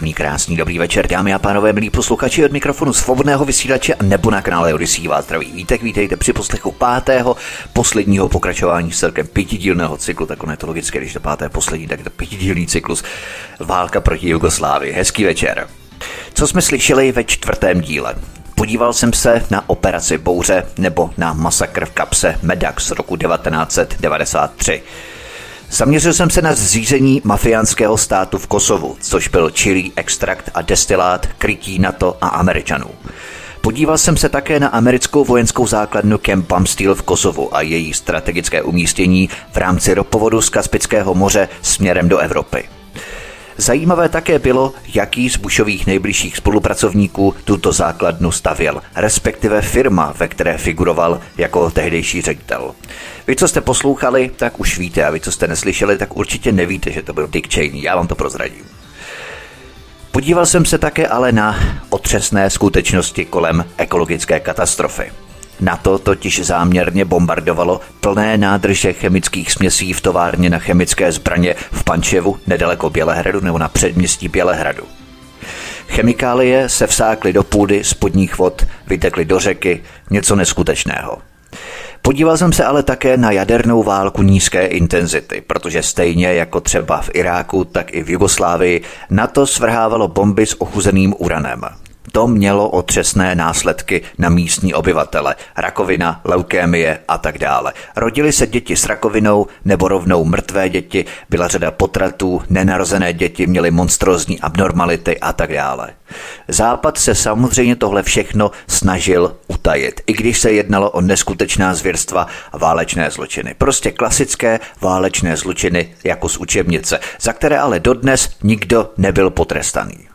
Příjemný, krásný, dobrý večer, dámy a pánové, milí posluchači od mikrofonu svobodného vysílače nebo na kanále Odisí vás zdraví. Vítek, vítejte při poslechu pátého, posledního pokračování celkem pětidílného cyklu, tak ono je to logické, když to páté poslední, tak to pětidílný cyklus Válka proti Jugoslávii. Hezký večer. Co jsme slyšeli ve čtvrtém díle? Podíval jsem se na operaci Bouře nebo na masakr v kapse Medax z roku 1993. Zaměřil jsem se na zřízení mafiánského státu v Kosovu, což byl čilý extrakt a destilát krytí NATO a Američanů. Podíval jsem se také na americkou vojenskou základnu Camp Bumsteel v Kosovu a její strategické umístění v rámci ropovodu z Kaspického moře směrem do Evropy. Zajímavé také bylo, jaký z Bushových nejbližších spolupracovníků tuto základnu stavěl, respektive firma, ve které figuroval jako tehdejší ředitel. Vy, co jste poslouchali, tak už víte, a vy, co jste neslyšeli, tak určitě nevíte, že to byl Dick Cheney. Já vám to prozradím. Podíval jsem se také ale na otřesné skutečnosti kolem ekologické katastrofy. Na to totiž záměrně bombardovalo plné nádrže chemických směsí v továrně na chemické zbraně v Pančevu nedaleko Bělehradu nebo na předměstí Bělehradu. Chemikálie se vsákly do půdy spodních vod, vytekly do řeky, něco neskutečného. Podíval jsem se ale také na jadernou válku nízké intenzity, protože stejně jako třeba v Iráku, tak i v Jugoslávii NATO svrhávalo bomby s ochuzeným uranem. To mělo otřesné následky na místní obyvatele. Rakovina, leukémie a tak dále. Rodili se děti s rakovinou nebo rovnou mrtvé děti, byla řada potratů, nenarozené děti měly monstrózní abnormality a tak dále. Západ se samozřejmě tohle všechno snažil utajit, i když se jednalo o neskutečná zvěrstva a válečné zločiny. Prostě klasické válečné zločiny jako z učebnice, za které ale dodnes nikdo nebyl potrestaný.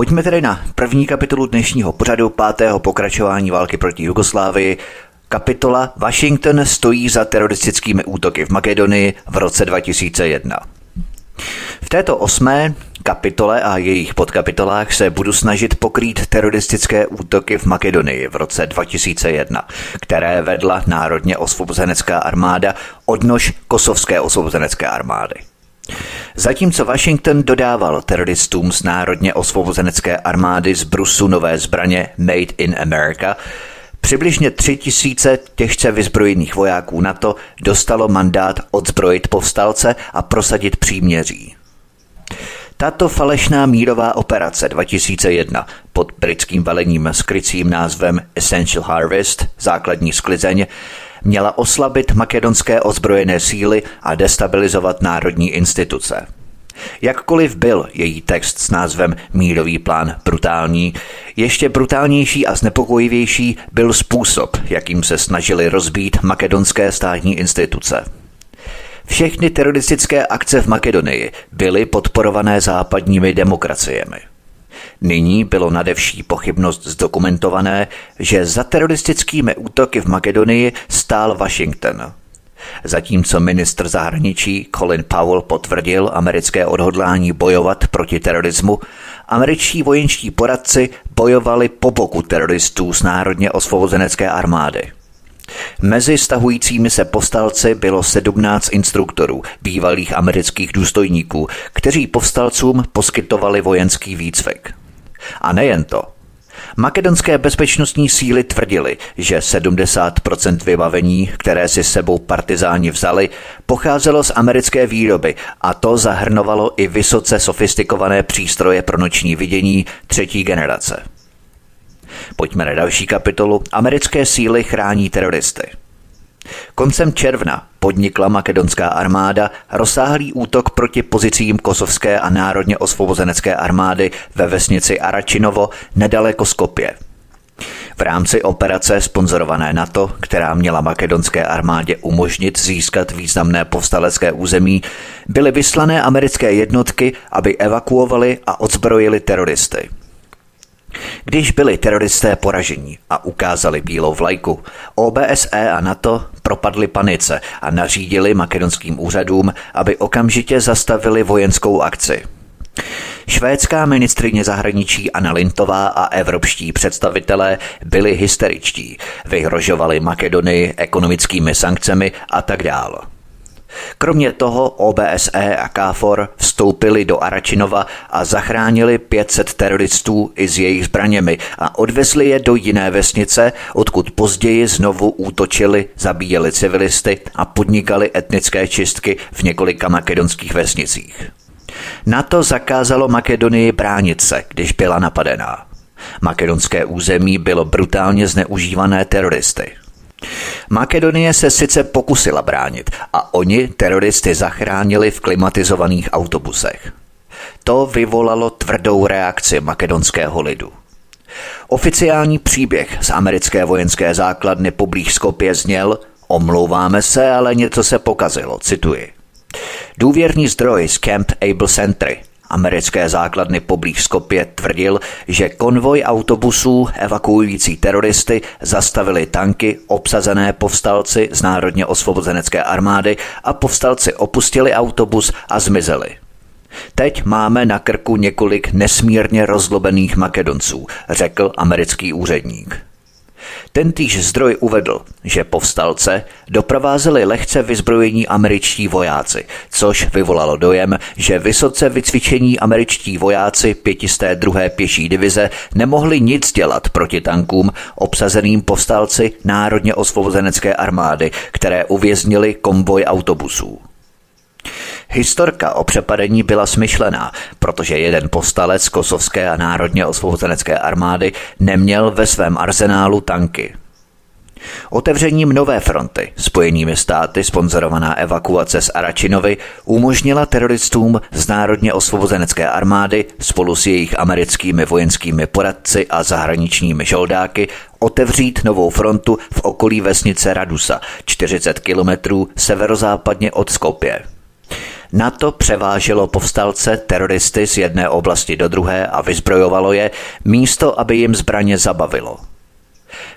Pojďme tedy na první kapitolu dnešního pořadu pátého pokračování války proti Jugoslávii. Kapitola Washington stojí za teroristickými útoky v Makedonii v roce 2001. V této osmé kapitole a jejich podkapitolách se budu snažit pokrýt teroristické útoky v Makedonii v roce 2001, které vedla Národně osvobozenecká armáda odnož Kosovské osvobozenecké armády. Zatímco Washington dodával teroristům z národně osvobozenecké armády z Brusu nové zbraně Made in America, Přibližně tři tisíce těžce vyzbrojených vojáků NATO dostalo mandát odzbrojit povstalce a prosadit příměří. Tato falešná mírová operace 2001 pod britským velením s názvem Essential Harvest, základní sklizeň, měla oslabit makedonské ozbrojené síly a destabilizovat národní instituce. Jakkoliv byl její text s názvem Mírový plán brutální, ještě brutálnější a znepokojivější byl způsob, jakým se snažili rozbít makedonské státní instituce. Všechny teroristické akce v Makedonii byly podporované západními demokraciemi. Nyní bylo nadevší pochybnost zdokumentované, že za teroristickými útoky v Makedonii stál Washington. Zatímco ministr zahraničí Colin Powell potvrdil americké odhodlání bojovat proti terorismu, američtí vojenští poradci bojovali po boku teroristů z národně osvobozenecké armády. Mezi stahujícími se povstalci bylo 17 instruktorů, bývalých amerických důstojníků, kteří povstalcům poskytovali vojenský výcvik. A nejen to. Makedonské bezpečnostní síly tvrdili, že 70% vybavení, které si sebou partizáni vzali, pocházelo z americké výroby a to zahrnovalo i vysoce sofistikované přístroje pro noční vidění třetí generace. Pojďme na další kapitolu. Americké síly chrání teroristy. Koncem června podnikla makedonská armáda rozsáhlý útok proti pozicím kosovské a národně osvobozenecké armády ve vesnici Aračinovo nedaleko Skopje. V rámci operace sponzorované NATO, která měla makedonské armádě umožnit získat významné povstalecké území, byly vyslané americké jednotky, aby evakuovali a odzbrojili teroristy. Když byli teroristé poražení a ukázali bílou vlajku, OBSE a NATO propadli panice a nařídili makedonským úřadům, aby okamžitě zastavili vojenskou akci. Švédská ministrině zahraničí Anna Lintová a evropští představitelé byli hysteričtí, vyhrožovali Makedonii ekonomickými sankcemi a tak dále. Kromě toho OBSE a KFOR vstoupili do Aračinova a zachránili 500 teroristů i s jejich zbraněmi a odvezli je do jiné vesnice, odkud později znovu útočili, zabíjeli civilisty a podnikali etnické čistky v několika makedonských vesnicích. NATO zakázalo Makedonii bránit se, když byla napadená. Makedonské území bylo brutálně zneužívané teroristy. Makedonie se sice pokusila bránit a oni teroristy zachránili v klimatizovaných autobusech. To vyvolalo tvrdou reakci makedonského lidu. Oficiální příběh z americké vojenské základny poblíž Skopje zněl Omlouváme se, ale něco se pokazilo, cituji. Důvěrný zdroj z Camp Able Sentry americké základny poblíž Skopje tvrdil, že konvoj autobusů evakuující teroristy zastavili tanky obsazené povstalci z Národně osvobozenecké armády a povstalci opustili autobus a zmizeli. Teď máme na krku několik nesmírně rozlobených Makedonců, řekl americký úředník. Tentýž zdroj uvedl, že povstalce doprovázeli lehce vyzbrojení američtí vojáci, což vyvolalo dojem, že vysoce vycvičení američtí vojáci 502. pěší divize nemohli nic dělat proti tankům obsazeným povstalci Národně osvobozenecké armády, které uvěznili konvoj autobusů. Historka o přepadení byla smyšlená, protože jeden postalec kosovské a národně osvobozenecké armády neměl ve svém arzenálu tanky. Otevřením nové fronty spojenými státy sponzorovaná evakuace z Aračinovy umožnila teroristům z Národně osvobozenecké armády spolu s jejich americkými vojenskými poradci a zahraničními žoldáky otevřít novou frontu v okolí vesnice Radusa, 40 kilometrů severozápadně od Skopje. NATO převáželo povstalce teroristy z jedné oblasti do druhé a vyzbrojovalo je, místo aby jim zbraně zabavilo.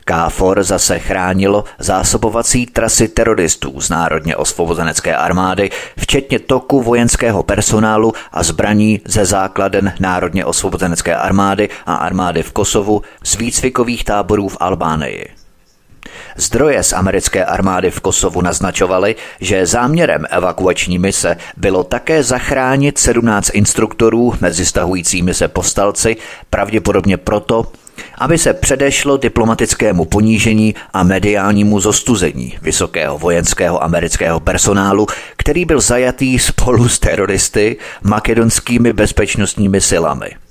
KFOR zase chránilo zásobovací trasy teroristů z Národně osvobozenecké armády, včetně toku vojenského personálu a zbraní ze základen Národně osvobozenecké armády a armády v Kosovu z výcvikových táborů v Albánii. Zdroje z americké armády v Kosovu naznačovaly, že záměrem evakuační mise bylo také zachránit 17 instruktorů mezi stahujícími se postalci, pravděpodobně proto, aby se předešlo diplomatickému ponížení a mediálnímu zostuzení vysokého vojenského amerického personálu, který byl zajatý spolu s teroristy makedonskými bezpečnostními silami.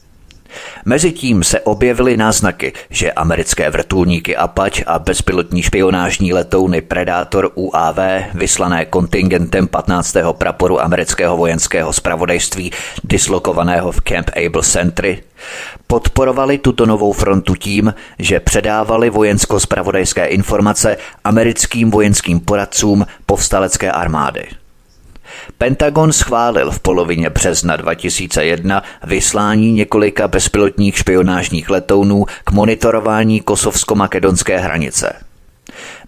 Mezitím se objevily náznaky, že americké vrtulníky Apache a bezpilotní špionážní letouny Predator UAV, vyslané kontingentem 15. praporu amerického vojenského spravodajství, dislokovaného v Camp Able Sentry, podporovali tuto novou frontu tím, že předávali vojensko-spravodajské informace americkým vojenským poradcům povstalecké armády. Pentagon schválil v polovině března 2001 vyslání několika bezpilotních špionážních letounů k monitorování kosovsko-makedonské hranice.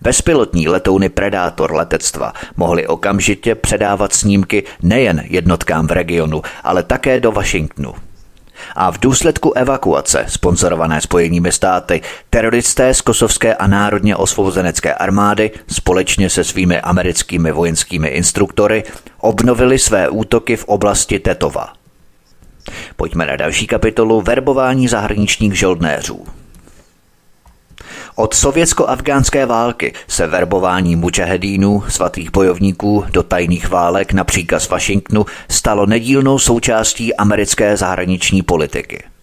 Bezpilotní letouny Predátor letectva mohly okamžitě předávat snímky nejen jednotkám v regionu, ale také do Washingtonu a v důsledku evakuace, sponzorované spojenými státy, teroristé z kosovské a národně osvobozenecké armády společně se svými americkými vojenskými instruktory obnovili své útoky v oblasti Tetova. Pojďme na další kapitolu verbování zahraničních žoldnéřů. Od sovětsko-afgánské války se verbování mučahedínů, svatých bojovníků do tajných válek na příkaz Washingtonu stalo nedílnou součástí americké zahraniční politiky.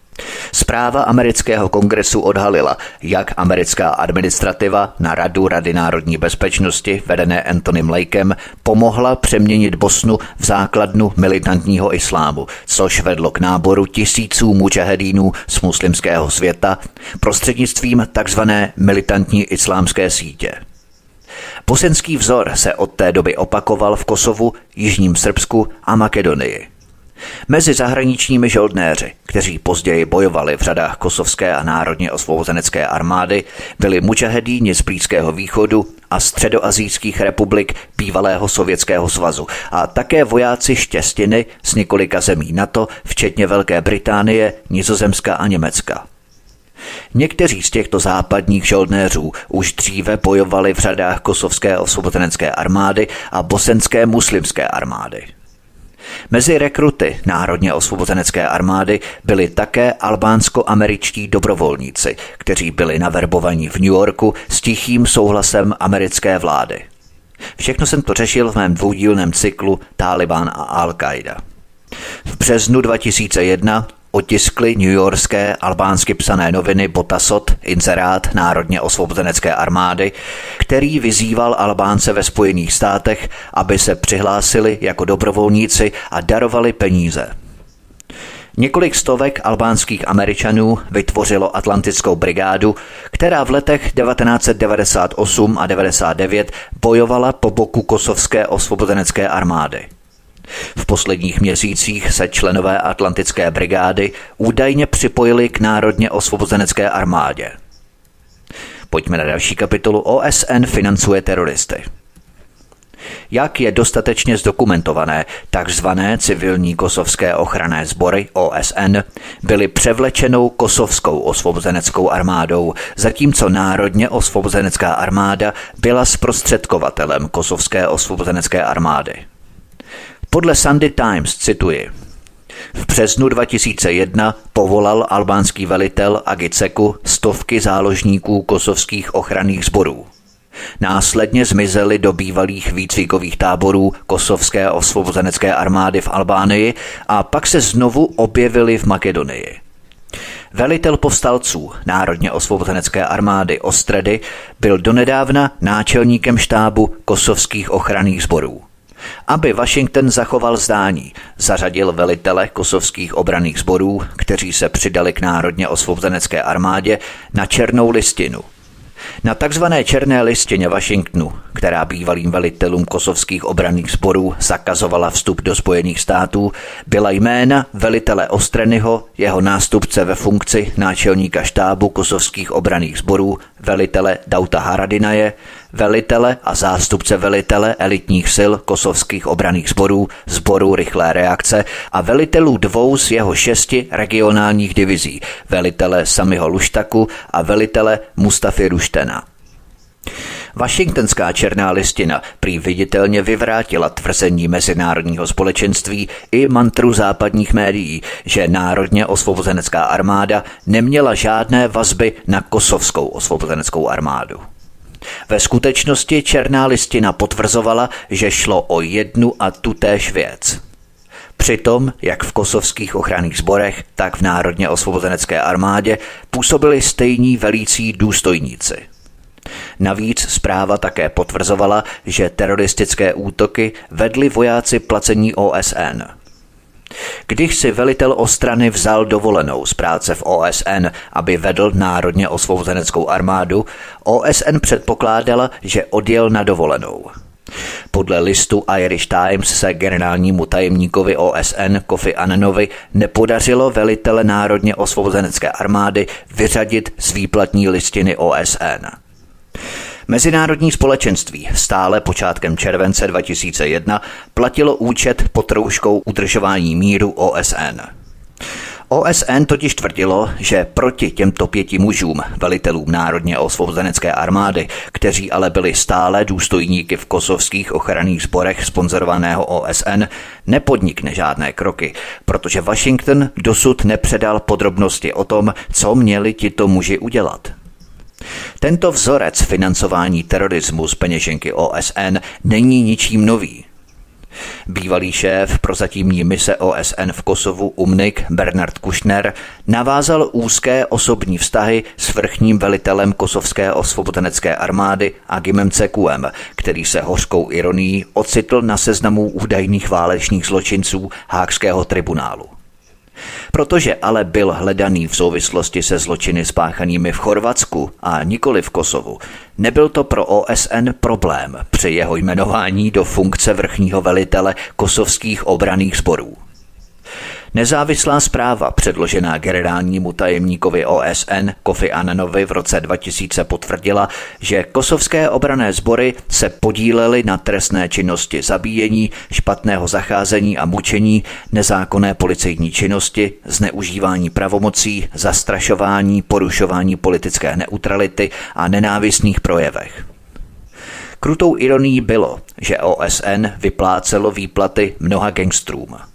Zpráva amerického kongresu odhalila, jak americká administrativa na Radu Rady národní bezpečnosti vedené Antonym Lakem pomohla přeměnit Bosnu v základnu militantního islámu, což vedlo k náboru tisíců mučahedínů z muslimského světa prostřednictvím tzv. militantní islámské sítě. Bosenský vzor se od té doby opakoval v Kosovu, Jižním Srbsku a Makedonii. Mezi zahraničními žoldnéři, kteří později bojovali v řadách kosovské a národně osvobozenecké armády, byli mučahedíni z Blízkého východu a středoazijských republik bývalého Sovětského svazu a také vojáci štěstiny z několika zemí NATO, včetně Velké Británie, Nizozemska a Německa. Někteří z těchto západních žoldnéřů už dříve bojovali v řadách kosovské osvobozenecké armády a bosenské muslimské armády. Mezi rekruty Národně osvobozenecké armády byli také albánsko-američtí dobrovolníci, kteří byli naverbovaní v New Yorku s tichým souhlasem americké vlády. Všechno jsem to řešil v mém dvoudílném cyklu Taliban a Al-Qaida. V březnu 2001 otiskly newyorské albánsky psané noviny Botasot inzerát Národně osvobozenecké armády, který vyzýval Albánce ve Spojených státech, aby se přihlásili jako dobrovolníci a darovali peníze. Několik stovek albánských američanů vytvořilo Atlantickou brigádu, která v letech 1998 a 99 bojovala po boku kosovské osvobozenecké armády. V posledních měsících se členové Atlantické brigády údajně připojili k Národně osvobozenecké armádě. Pojďme na další kapitolu OSN financuje teroristy. Jak je dostatečně zdokumentované, takzvané civilní kosovské ochranné sbory OSN byly převlečenou kosovskou osvobozeneckou armádou, zatímco národně osvobozenecká armáda byla zprostředkovatelem kosovské osvobozenecké armády. Podle Sunday Times cituji. V březnu 2001 povolal albánský velitel Agiceku stovky záložníků kosovských ochranných sborů. Následně zmizeli do bývalých výcvikových táborů kosovské osvobozenecké armády v Albánii a pak se znovu objevili v Makedonii. Velitel povstalců Národně osvobozenecké armády Ostredy byl donedávna náčelníkem štábu kosovských ochranných sborů. Aby Washington zachoval zdání, zařadil velitele kosovských obraných sborů, kteří se přidali k národně osvobozenecké armádě, na černou listinu – na takzvané černé listině Washingtonu, která bývalým velitelům kosovských obranných sborů zakazovala vstup do Spojených států, byla jména velitele Ostrenyho, jeho nástupce ve funkci náčelníka štábu kosovských obraných sborů, velitele Dauta Haradinaje, velitele a zástupce velitele elitních sil kosovských obraných sborů, sborů rychlé reakce a velitelů dvou z jeho šesti regionálních divizí, velitele Samiho Luštaku a velitele Mustafy Ruštena. Washingtonská černá listina prý viditelně vyvrátila tvrzení mezinárodního společenství i mantru západních médií, že národně osvobozenecká armáda neměla žádné vazby na kosovskou osvobozeneckou armádu. Ve skutečnosti černá listina potvrzovala, že šlo o jednu a tutéž věc. Přitom, jak v kosovských ochranných sborech, tak v Národně osvobozenecké armádě působili stejní velící důstojníci. Navíc zpráva také potvrzovala, že teroristické útoky vedli vojáci placení OSN – když si velitel ostrany vzal dovolenou z práce v OSN, aby vedl národně osvobozeneckou armádu, OSN předpokládala, že odjel na dovolenou. Podle listu Irish Times se generálnímu tajemníkovi OSN Kofi Annanovi nepodařilo velitele národně osvobozenecké armády vyřadit z výplatní listiny OSN. Mezinárodní společenství stále počátkem července 2001 platilo účet pod rouškou udržování míru OSN. OSN totiž tvrdilo, že proti těmto pěti mužům, velitelům Národně osvobozenecké armády, kteří ale byli stále důstojníky v kosovských ochranných sborech sponzorovaného OSN, nepodnikne žádné kroky, protože Washington dosud nepředal podrobnosti o tom, co měli tito muži udělat. Tento vzorec financování terorismu z peněženky OSN není ničím nový. Bývalý šéf prozatímní mise OSN v Kosovu Umnik Bernard Kushner navázal úzké osobní vztahy s vrchním velitelem kosovské osvobozenecké armády Agimem Cekuem, který se hořkou ironií ocitl na seznamu údajných válečných zločinců Hákského tribunálu. Protože ale byl hledaný v souvislosti se zločiny spáchanými v Chorvatsku a nikoli v Kosovu, nebyl to pro OSN problém při jeho jmenování do funkce vrchního velitele kosovských obraných sborů. Nezávislá zpráva předložená generálnímu tajemníkovi OSN Kofi Annanovi v roce 2000 potvrdila, že kosovské obrané sbory se podílely na trestné činnosti zabíjení, špatného zacházení a mučení, nezákonné policejní činnosti, zneužívání pravomocí, zastrašování, porušování politické neutrality a nenávistných projevech. Krutou ironií bylo, že OSN vyplácelo výplaty mnoha gangstrům.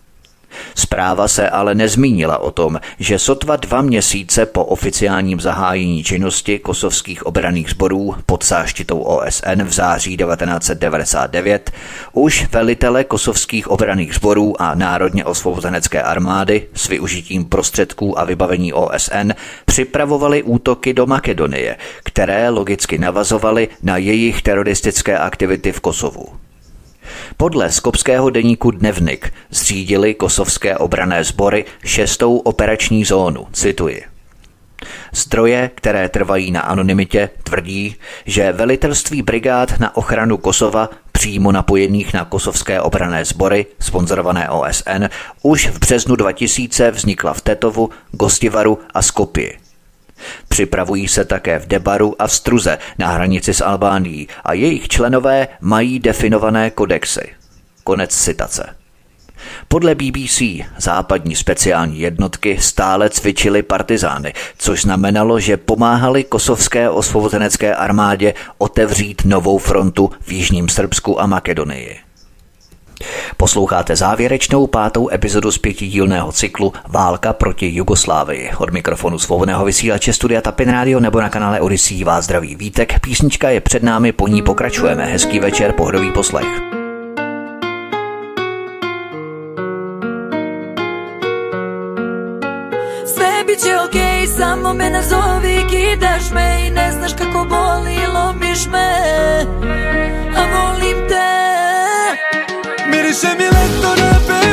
Zpráva se ale nezmínila o tom, že sotva dva měsíce po oficiálním zahájení činnosti kosovských obraných sborů pod záštitou OSN v září 1999 už velitele kosovských obraných sborů a národně osvobozenecké armády s využitím prostředků a vybavení OSN připravovali útoky do Makedonie, které logicky navazovaly na jejich teroristické aktivity v Kosovu. Podle skopského deníku Dnevnik zřídili kosovské obrané sbory šestou operační zónu, cituji. Zdroje, které trvají na anonymitě, tvrdí, že velitelství brigád na ochranu Kosova přímo napojených na kosovské obrané sbory, sponzorované OSN, už v březnu 2000 vznikla v Tetovu, Gostivaru a Skopji. Připravují se také v Debaru a v Struze na hranici s Albánií a jejich členové mají definované kodexy. Konec citace. Podle BBC západní speciální jednotky stále cvičily partizány, což znamenalo, že pomáhali kosovské osvobozenecké armádě otevřít novou frontu v Jižním Srbsku a Makedonii. Posloucháte závěrečnou pátou epizodu z pětidílného cyklu Válka proti Jugoslávii. Od mikrofonu svobodného vysílače Studia Tapin Radio nebo na kanále Odisí vás zdraví Vítek. Písnička je před námi, po ní pokračujeme. Hezký večer, pohodový poslech. Sve okej, okay, samo me nazovi, kidaš me i ne znaš kako boli, lomiš me, a volim te. Miriše mi leto na bela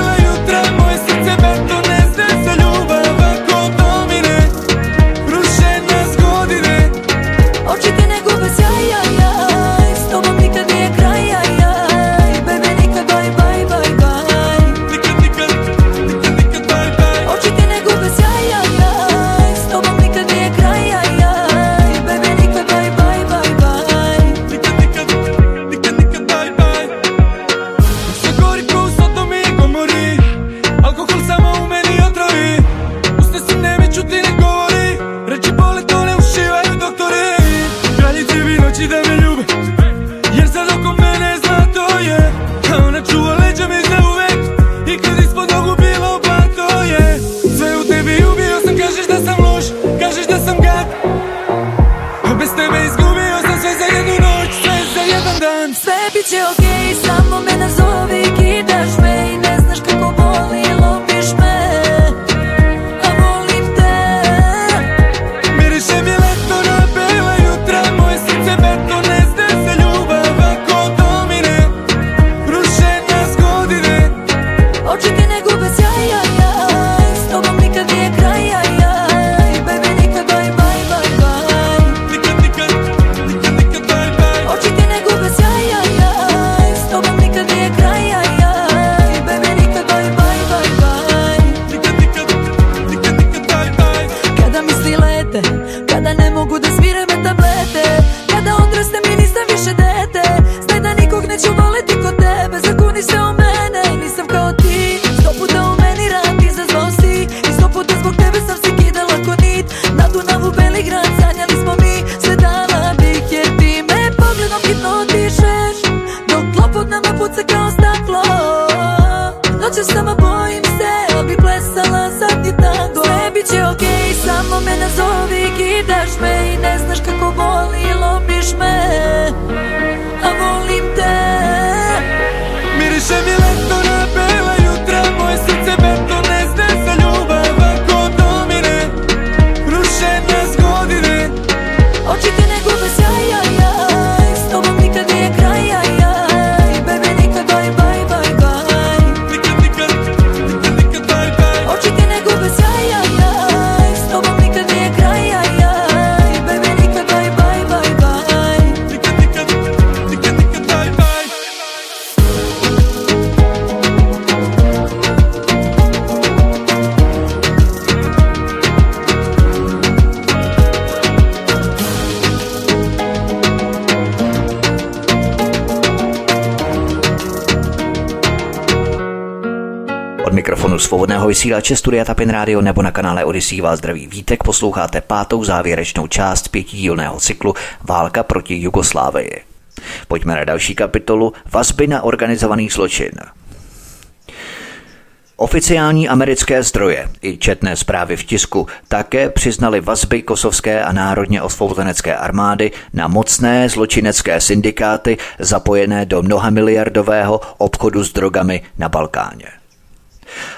Bi noći da me ljube Jer sad oko mene zna to je. A ona čuva leđa mi za uvek. I kad ispod nogu bilo pa to je. Sve u tebi ubio sam Kažeš da sam loš, kažeš da sam gad. A bez tebe izgubio sam sve za jednu noć Sve za jedan dan. Sve bit će vysílače Studia Tapin Radio nebo na kanále Odisí vás zdraví vítek posloucháte pátou závěrečnou část pětidílného cyklu Válka proti Jugoslávii. Pojďme na další kapitolu Vazby na organizovaný zločin. Oficiální americké zdroje i četné zprávy v tisku také přiznali vazby kosovské a národně osvobozenecké armády na mocné zločinecké syndikáty zapojené do mnohamiliardového obchodu s drogami na Balkáně.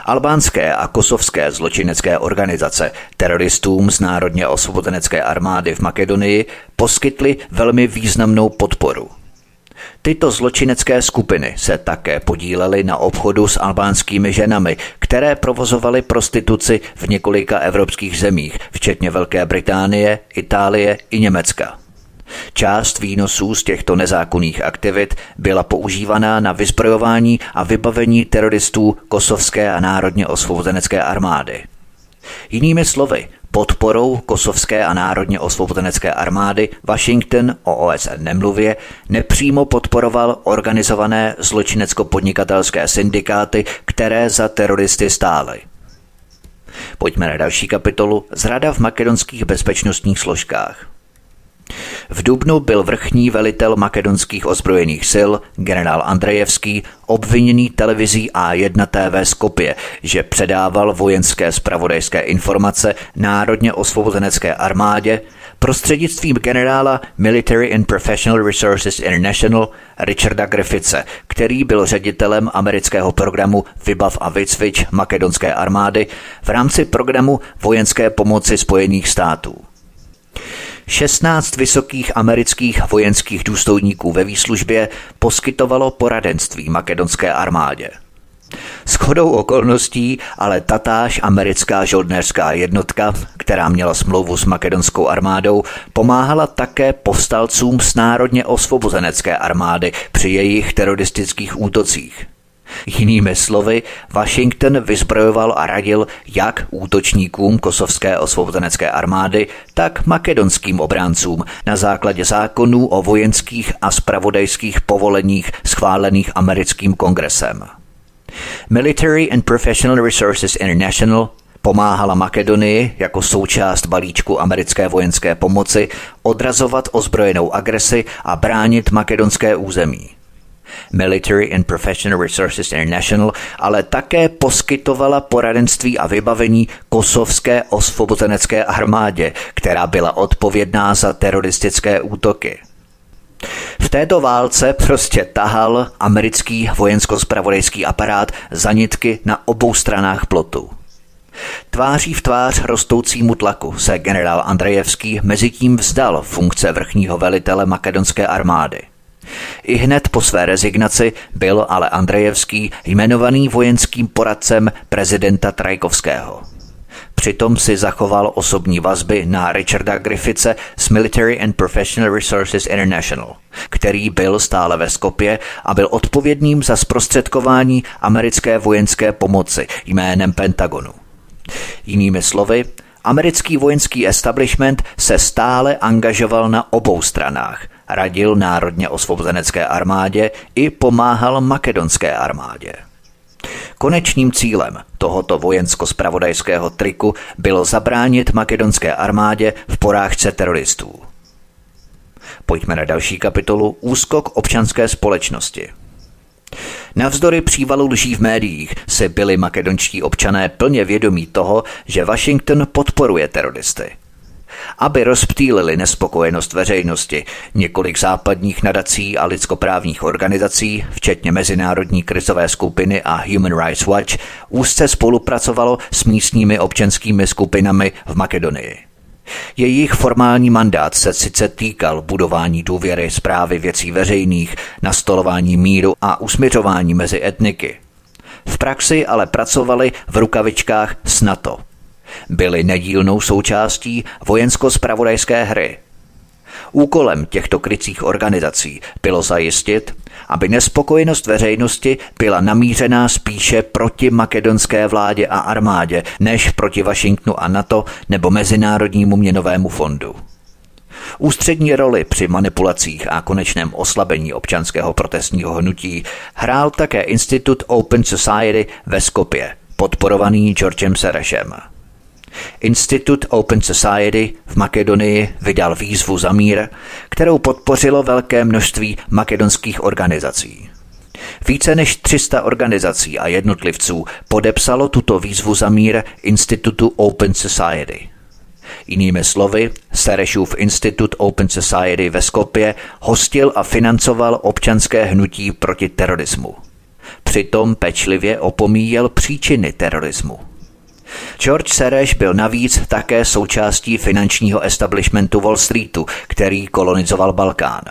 Albánské a kosovské zločinecké organizace teroristům z Národně osvobozenecké armády v Makedonii poskytly velmi významnou podporu – Tyto zločinecké skupiny se také podílely na obchodu s albánskými ženami, které provozovaly prostituci v několika evropských zemích, včetně Velké Británie, Itálie i Německa. Část výnosů z těchto nezákonných aktivit byla používaná na vyzbrojování a vybavení teroristů kosovské a národně osvobozenecké armády. Jinými slovy, podporou kosovské a národně osvobozenecké armády Washington o OSN nemluvě nepřímo podporoval organizované zločinecko-podnikatelské syndikáty, které za teroristy stály. Pojďme na další kapitolu Zrada v makedonských bezpečnostních složkách. V Dubnu byl vrchní velitel makedonských ozbrojených sil, generál Andrejevský, obviněný televizí A1 TV Skopje, že předával vojenské spravodajské informace Národně osvobozenecké armádě prostřednictvím generála Military and Professional Resources International Richarda Griffice, který byl ředitelem amerického programu Vybav a výcvič makedonské armády v rámci programu vojenské pomoci Spojených států. 16 vysokých amerických vojenských důstojníků ve výslužbě poskytovalo poradenství makedonské armádě. S chodou okolností ale tatáž americká žoldnéřská jednotka, která měla smlouvu s makedonskou armádou, pomáhala také povstalcům z národně osvobozenecké armády při jejich teroristických útocích. Jinými slovy, Washington vyzbrojoval a radil jak útočníkům kosovské osvobozenecké armády, tak makedonským obráncům na základě zákonů o vojenských a spravodajských povoleních schválených americkým kongresem. Military and Professional Resources International pomáhala Makedonii jako součást balíčku americké vojenské pomoci odrazovat ozbrojenou agresi a bránit makedonské území. Military and Professional Resources International, ale také poskytovala poradenství a vybavení kosovské osvobozenecké armádě, která byla odpovědná za teroristické útoky. V této válce prostě tahal americký vojensko-spravodajský aparát zanitky na obou stranách plotu. Tváří v tvář rostoucímu tlaku se generál Andrejevský mezitím vzdal funkce vrchního velitele makedonské armády – i hned po své rezignaci byl ale Andrejevský jmenovaný vojenským poradcem prezidenta Trajkovského. Přitom si zachoval osobní vazby na Richarda Griffice z Military and Professional Resources International, který byl stále ve Skopě a byl odpovědným za zprostředkování americké vojenské pomoci jménem Pentagonu. Jinými slovy, americký vojenský establishment se stále angažoval na obou stranách – radil národně osvobozenecké armádě i pomáhal makedonské armádě. Konečným cílem tohoto vojensko-spravodajského triku bylo zabránit makedonské armádě v porážce teroristů. Pojďme na další kapitolu Úskok občanské společnosti. Navzdory přívalu lží v médiích si byli makedonští občané plně vědomí toho, že Washington podporuje teroristy – aby rozptýlili nespokojenost veřejnosti. Několik západních nadací a lidskoprávních organizací, včetně Mezinárodní krizové skupiny a Human Rights Watch, úzce spolupracovalo s místními občanskými skupinami v Makedonii. Jejich formální mandát se sice týkal budování důvěry zprávy věcí veřejných, nastolování míru a usměřování mezi etniky. V praxi ale pracovali v rukavičkách s NATO – byly nedílnou součástí vojensko-spravodajské hry. Úkolem těchto krycích organizací bylo zajistit, aby nespokojenost veřejnosti byla namířená spíše proti makedonské vládě a armádě, než proti Washingtonu a NATO nebo Mezinárodnímu měnovému fondu. Ústřední roli při manipulacích a konečném oslabení občanského protestního hnutí hrál také Institut Open Society ve Skopje – podporovaný Georgem Serešem. Institut Open Society v Makedonii vydal výzvu za mír, kterou podpořilo velké množství makedonských organizací. Více než 300 organizací a jednotlivců podepsalo tuto výzvu za mír Institutu Open Society. Jinými slovy, Serešův institut Open Society ve Skopje hostil a financoval občanské hnutí proti terorismu. Přitom pečlivě opomíjel příčiny terorismu. George Sereš byl navíc také součástí finančního establishmentu Wall Streetu, který kolonizoval Balkán.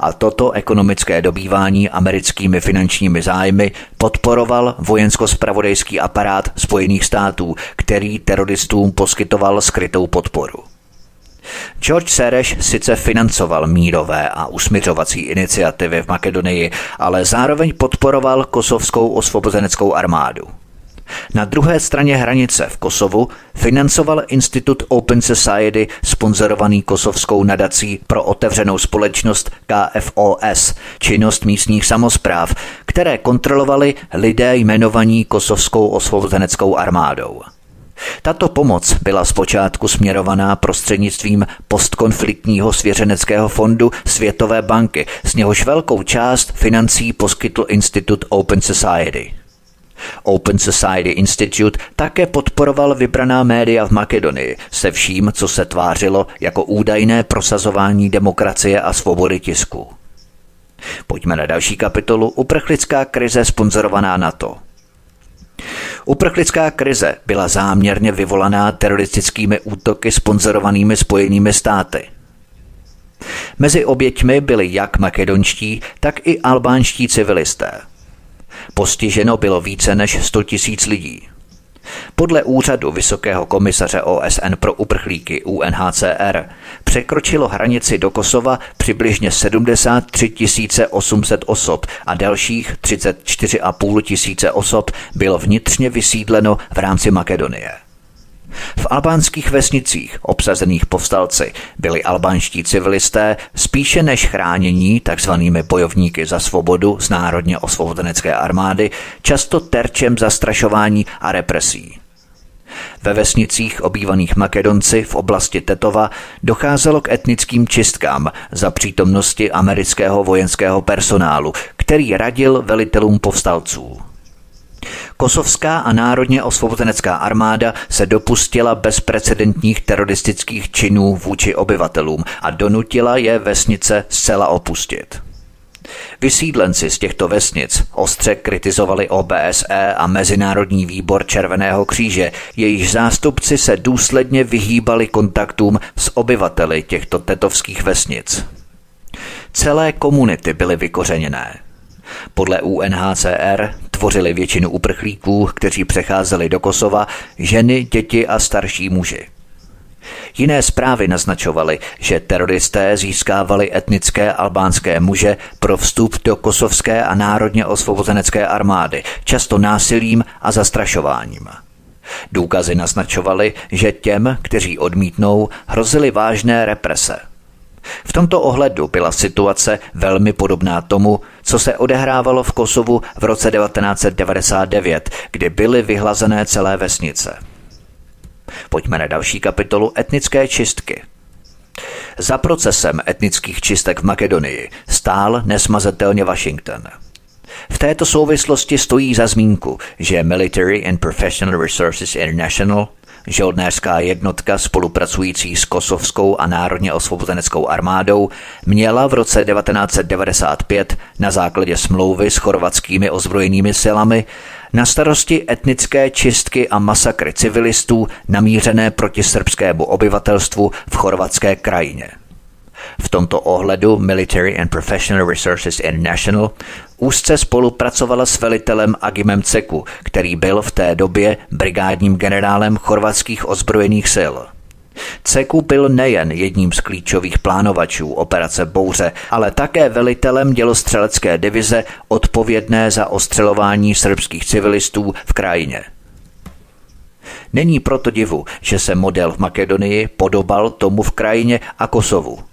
A toto ekonomické dobývání americkými finančními zájmy podporoval vojensko-spravodajský aparát Spojených států, který teroristům poskytoval skrytou podporu. George Sereš sice financoval mírové a usmiřovací iniciativy v Makedonii, ale zároveň podporoval kosovskou osvobozeneckou armádu. Na druhé straně hranice v Kosovu financoval Institut Open Society sponzorovaný kosovskou nadací pro otevřenou společnost KFOS, činnost místních samozpráv, které kontrolovali lidé jmenovaní kosovskou osvobozeneckou armádou. Tato pomoc byla zpočátku směrovaná prostřednictvím postkonfliktního svěřeneckého fondu Světové banky, z něhož velkou část financí poskytl Institut Open Society. Open Society Institute také podporoval vybraná média v Makedonii se vším, co se tvářilo jako údajné prosazování demokracie a svobody tisku. Pojďme na další kapitolu Uprchlická krize sponzorovaná NATO. Uprchlická krize byla záměrně vyvolaná teroristickými útoky sponzorovanými spojenými státy. Mezi oběťmi byli jak makedonští, tak i albánští civilisté – Postiženo bylo více než 100 tisíc lidí. Podle úřadu Vysokého komisaře OSN pro uprchlíky UNHCR překročilo hranici do Kosova přibližně 73 800 osob a dalších 34,5 tisíce osob bylo vnitřně vysídleno v rámci Makedonie. V albánských vesnicích obsazených povstalci byli albánští civilisté spíše než chránění takzvanými bojovníky za svobodu z národně osvobozenecké armády často terčem zastrašování a represí. Ve vesnicích obývaných Makedonci v oblasti Tetova docházelo k etnickým čistkám za přítomnosti amerického vojenského personálu, který radil velitelům povstalců. Kosovská a národně osvobozenecká armáda se dopustila bezprecedentních teroristických činů vůči obyvatelům a donutila je vesnice zcela opustit. Vysídlenci z těchto vesnic ostře kritizovali OBSE a Mezinárodní výbor Červeného kříže, jejíž zástupci se důsledně vyhýbali kontaktům s obyvateli těchto tetovských vesnic. Celé komunity byly vykořeněné. Podle UNHCR tvořili většinu uprchlíků, kteří přecházeli do Kosova, ženy, děti a starší muži. Jiné zprávy naznačovaly, že teroristé získávali etnické albánské muže pro vstup do kosovské a národně osvobozenecké armády, často násilím a zastrašováním. Důkazy naznačovaly, že těm, kteří odmítnou, hrozily vážné represe – v tomto ohledu byla situace velmi podobná tomu, co se odehrávalo v Kosovu v roce 1999, kdy byly vyhlazené celé vesnice. Pojďme na další kapitolu etnické čistky. Za procesem etnických čistek v Makedonii stál nesmazatelně Washington. V této souvislosti stojí za zmínku, že Military and Professional Resources International Žoldnéřská jednotka spolupracující s kosovskou a národně osvobozeneckou armádou měla v roce 1995 na základě smlouvy s chorvatskými ozbrojenými silami na starosti etnické čistky a masakry civilistů namířené proti srbskému obyvatelstvu v chorvatské krajině. V tomto ohledu Military and Professional Resources International úzce spolupracovala s velitelem Agimem Ceku, který byl v té době brigádním generálem chorvatských ozbrojených sil. Ceku byl nejen jedním z klíčových plánovačů operace Bouře, ale také velitelem dělostřelecké divize odpovědné za ostřelování srbských civilistů v krajině. Není proto divu, že se model v Makedonii podobal tomu v krajině a Kosovu.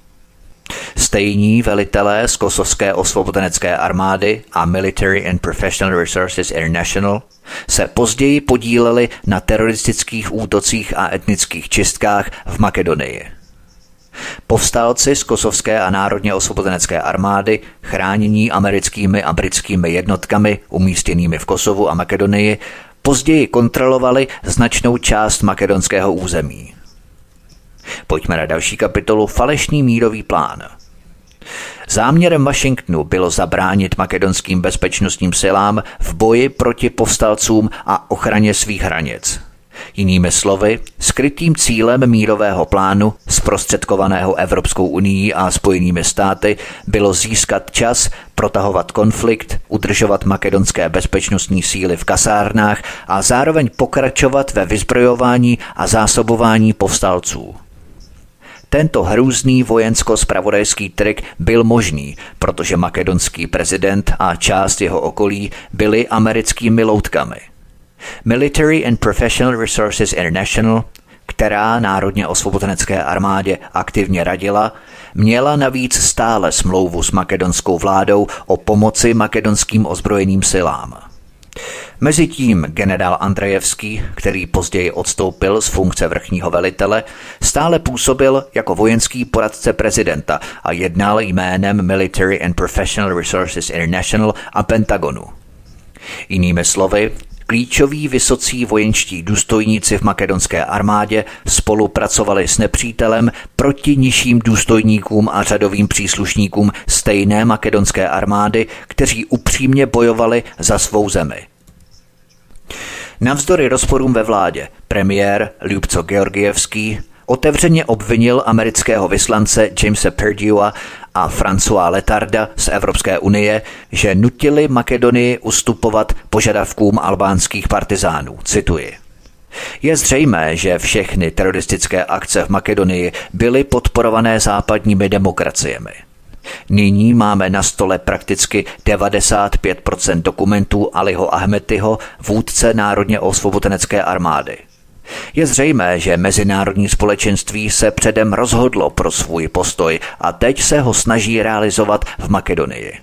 Stejní velitelé z kosovské osvobozenecké armády a Military and Professional Resources International se později podíleli na teroristických útocích a etnických čistkách v Makedonii. Povstalci z kosovské a národně osvobozenecké armády, chránění americkými a britskými jednotkami umístěnými v Kosovu a Makedonii, později kontrolovali značnou část makedonského území. Pojďme na další kapitolu Falešný mírový plán. Záměrem Washingtonu bylo zabránit makedonským bezpečnostním silám v boji proti povstalcům a ochraně svých hranic. Jinými slovy, skrytým cílem mírového plánu, zprostředkovaného Evropskou unii a spojenými státy, bylo získat čas, protahovat konflikt, udržovat makedonské bezpečnostní síly v kasárnách a zároveň pokračovat ve vyzbrojování a zásobování povstalců. Tento hrůzný vojensko-spravodajský trik byl možný, protože makedonský prezident a část jeho okolí byli americkými loutkami. Military and Professional Resources International, která národně osvobozenecké armádě aktivně radila, měla navíc stále smlouvu s makedonskou vládou o pomoci makedonským ozbrojeným silám. Mezitím generál Andrejevský, který později odstoupil z funkce vrchního velitele, stále působil jako vojenský poradce prezidenta a jednal jménem Military and Professional Resources International a Pentagonu. Jinými slovy, Klíčoví vysocí vojenští důstojníci v makedonské armádě spolupracovali s nepřítelem proti nižším důstojníkům a řadovým příslušníkům stejné makedonské armády, kteří upřímně bojovali za svou zemi. Navzdory rozporům ve vládě premiér Ljubco Georgievský otevřeně obvinil amerického vyslance Jamesa Perdua a François Letarda z Evropské unie, že nutili Makedonii ustupovat požadavkům albánských partizánů. Cituji. Je zřejmé, že všechny teroristické akce v Makedonii byly podporované západními demokraciemi. Nyní máme na stole prakticky 95% dokumentů Aliho Ahmetyho, vůdce Národně osvobozenecké armády. Je zřejmé, že mezinárodní společenství se předem rozhodlo pro svůj postoj a teď se ho snaží realizovat v Makedonii.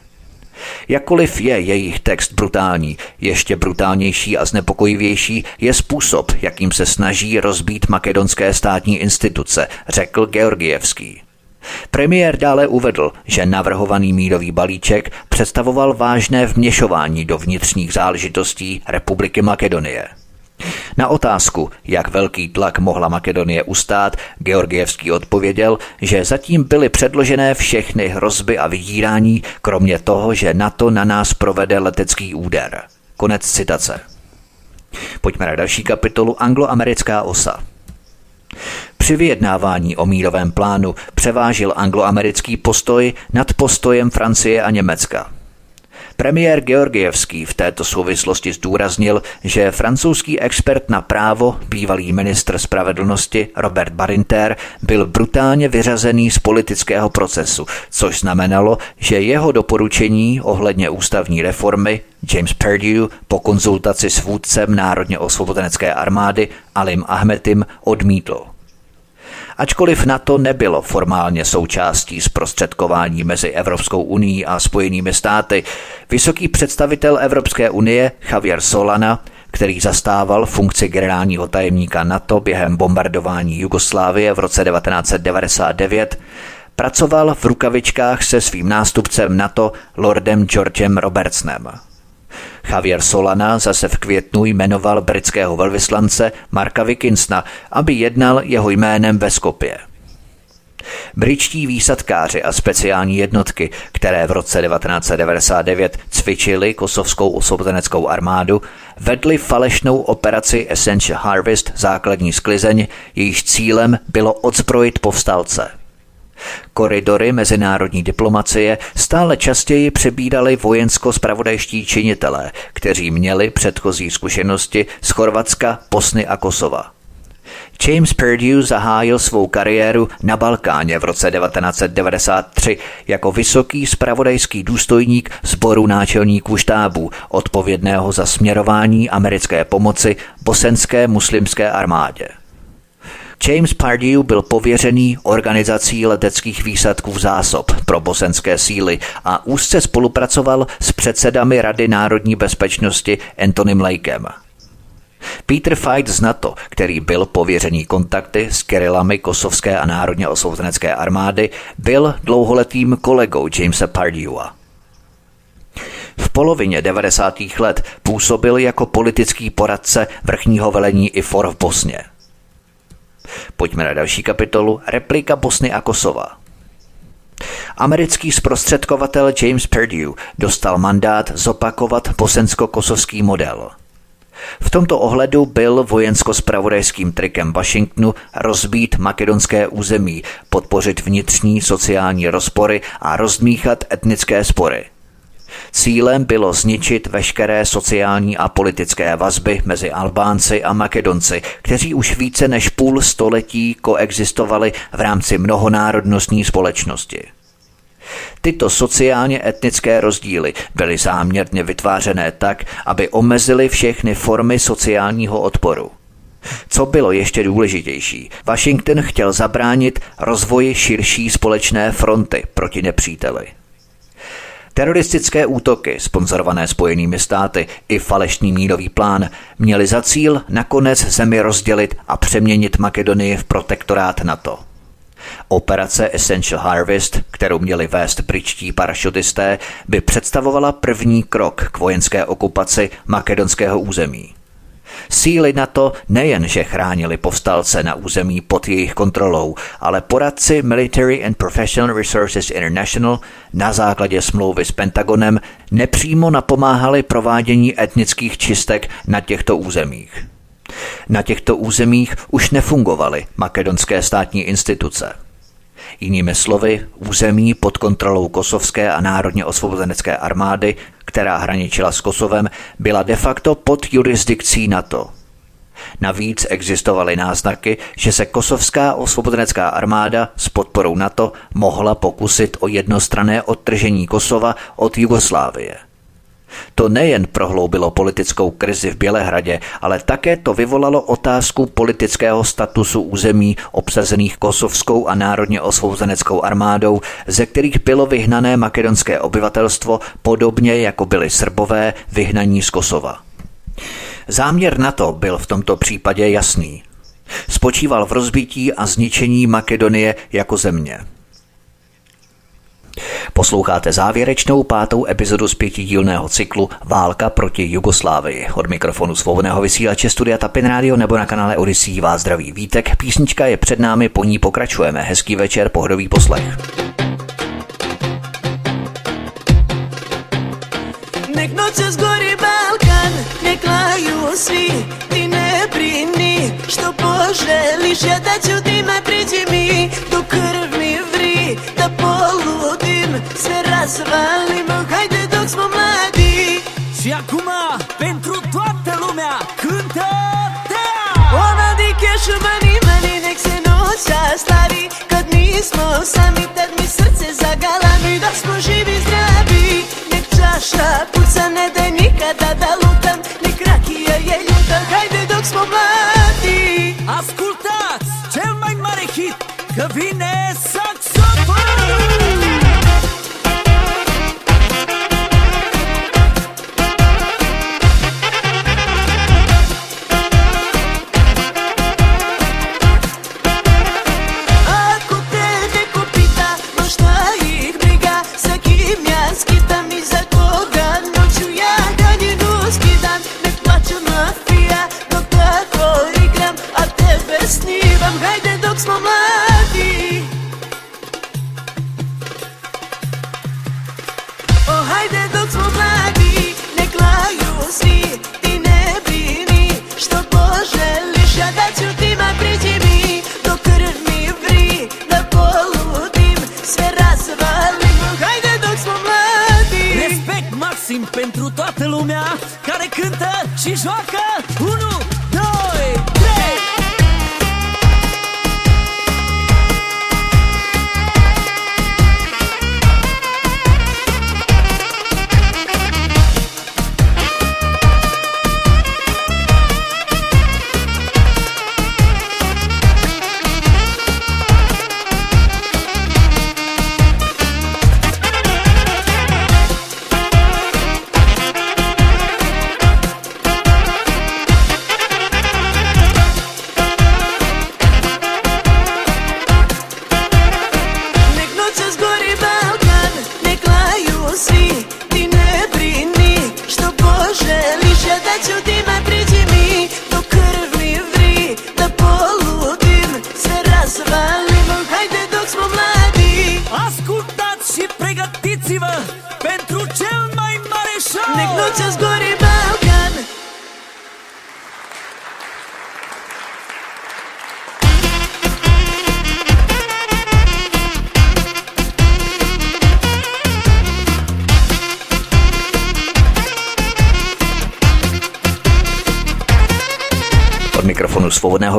Jakkoliv je jejich text brutální, ještě brutálnější a znepokojivější je způsob, jakým se snaží rozbít makedonské státní instituce, řekl Georgievský. Premiér dále uvedl, že navrhovaný mírový balíček představoval vážné vměšování do vnitřních záležitostí Republiky Makedonie. Na otázku, jak velký tlak mohla Makedonie ustát, Georgievský odpověděl, že zatím byly předložené všechny hrozby a vydírání, kromě toho, že NATO na nás provede letecký úder. Konec citace. Pojďme na další kapitolu Angloamerická osa. Při vyjednávání o mírovém plánu převážil angloamerický postoj nad postojem Francie a Německa. Premiér Georgievský v této souvislosti zdůraznil, že francouzský expert na právo, bývalý ministr spravedlnosti Robert Barinter, byl brutálně vyřazený z politického procesu, což znamenalo, že jeho doporučení ohledně ústavní reformy James Perdue po konzultaci s vůdcem Národně osvobozenecké armády Alim Ahmetim odmítl. Ačkoliv NATO nebylo formálně součástí zprostředkování mezi Evropskou unii a Spojenými státy, vysoký představitel Evropské unie Javier Solana který zastával funkci generálního tajemníka NATO během bombardování Jugoslávie v roce 1999, pracoval v rukavičkách se svým nástupcem NATO Lordem Georgem Robertsnem. Javier Solana zase v květnu jmenoval britského velvyslance Marka Wickinsona, aby jednal jeho jménem ve Skopě. Britští výsadkáři a speciální jednotky, které v roce 1999 cvičili kosovskou osvobozeneckou armádu, vedli falešnou operaci Essential Harvest základní sklizeň, jejíž cílem bylo odzbrojit povstalce – Koridory mezinárodní diplomacie stále častěji přebídali vojensko-spravodajští činitelé, kteří měli předchozí zkušenosti z Chorvatska, Bosny a Kosova. James Perdue zahájil svou kariéru na Balkáně v roce 1993 jako vysoký spravodajský důstojník sboru náčelníků štábů, odpovědného za směrování americké pomoci bosenské muslimské armádě. James Pardew byl pověřený organizací leteckých výsadků zásob pro bosenské síly a úzce spolupracoval s předsedami Rady národní bezpečnosti Antonym Lakem. Peter Fight z NATO, který byl pověřený kontakty s kerilami kosovské a národně osvobozenecké armády, byl dlouholetým kolegou Jamesa Pardewa. V polovině 90. let působil jako politický poradce vrchního velení IFOR v Bosně. Pojďme na další kapitolu Replika Bosny a Kosova. Americký zprostředkovatel James Perdue dostal mandát zopakovat bosensko-kosovský model – v tomto ohledu byl vojensko-spravodajským trikem Washingtonu rozbít makedonské území, podpořit vnitřní sociální rozpory a rozmíchat etnické spory. Cílem bylo zničit veškeré sociální a politické vazby mezi Albánci a Makedonci, kteří už více než půl století koexistovali v rámci mnohonárodnostní společnosti. Tyto sociálně etnické rozdíly byly záměrně vytvářené tak, aby omezily všechny formy sociálního odporu. Co bylo ještě důležitější, Washington chtěl zabránit rozvoji širší společné fronty proti nepříteli. Teroristické útoky, sponzorované Spojenými státy i falešný mírový plán, měli za cíl nakonec zemi rozdělit a přeměnit Makedonii v protektorát NATO. Operace Essential Harvest, kterou měli vést britští parašutisté, by představovala první krok k vojenské okupaci makedonského území. Síly na to nejen, že chránili povstalce na území pod jejich kontrolou, ale poradci Military and Professional Resources International na základě smlouvy s Pentagonem nepřímo napomáhali provádění etnických čistek na těchto územích. Na těchto územích už nefungovaly makedonské státní instituce. Jinými slovy, území pod kontrolou kosovské a národně osvobozenecké armády, která hraničila s Kosovem, byla de facto pod jurisdikcí NATO. Navíc existovaly náznaky, že se kosovská osvobozenecká armáda s podporou NATO mohla pokusit o jednostrané odtržení Kosova od Jugoslávie – to nejen prohloubilo politickou krizi v Bělehradě, ale také to vyvolalo otázku politického statusu území obsazených kosovskou a národně osvobozeneckou armádou, ze kterých bylo vyhnané makedonské obyvatelstvo podobně jako byly Srbové vyhnaní z Kosova. Záměr NATO byl v tomto případě jasný. Spočíval v rozbití a zničení Makedonie jako země. Posloucháte závěrečnou pátou epizodu z pětidílného cyklu Válka proti Jugoslávii. Od mikrofonu svobodného vysílače Studia Tapin Radio nebo na kanále Odisí vás zdraví vítek. Písnička je před námi, po ní pokračujeme. Hezký večer, pohodový poslech. Nek noće zgori Balkan, nek laju svi, ti ne brini, što poželiš, ja da ću ti me priđi mi, do krv mi vri, da se razvalim Haide dok smo mladi. Și acum, pentru toată lumea, cântă Ona di cash mani mani nek se noća stari Kad nismo sami, tad mi srce zagalami Da smo živi zdravi Nek čaša puca, ne daj nikada da lutam Nek rakija je ljuta, hajde dok smo mladi. Ascultați cel mai mare hit Că vine noćas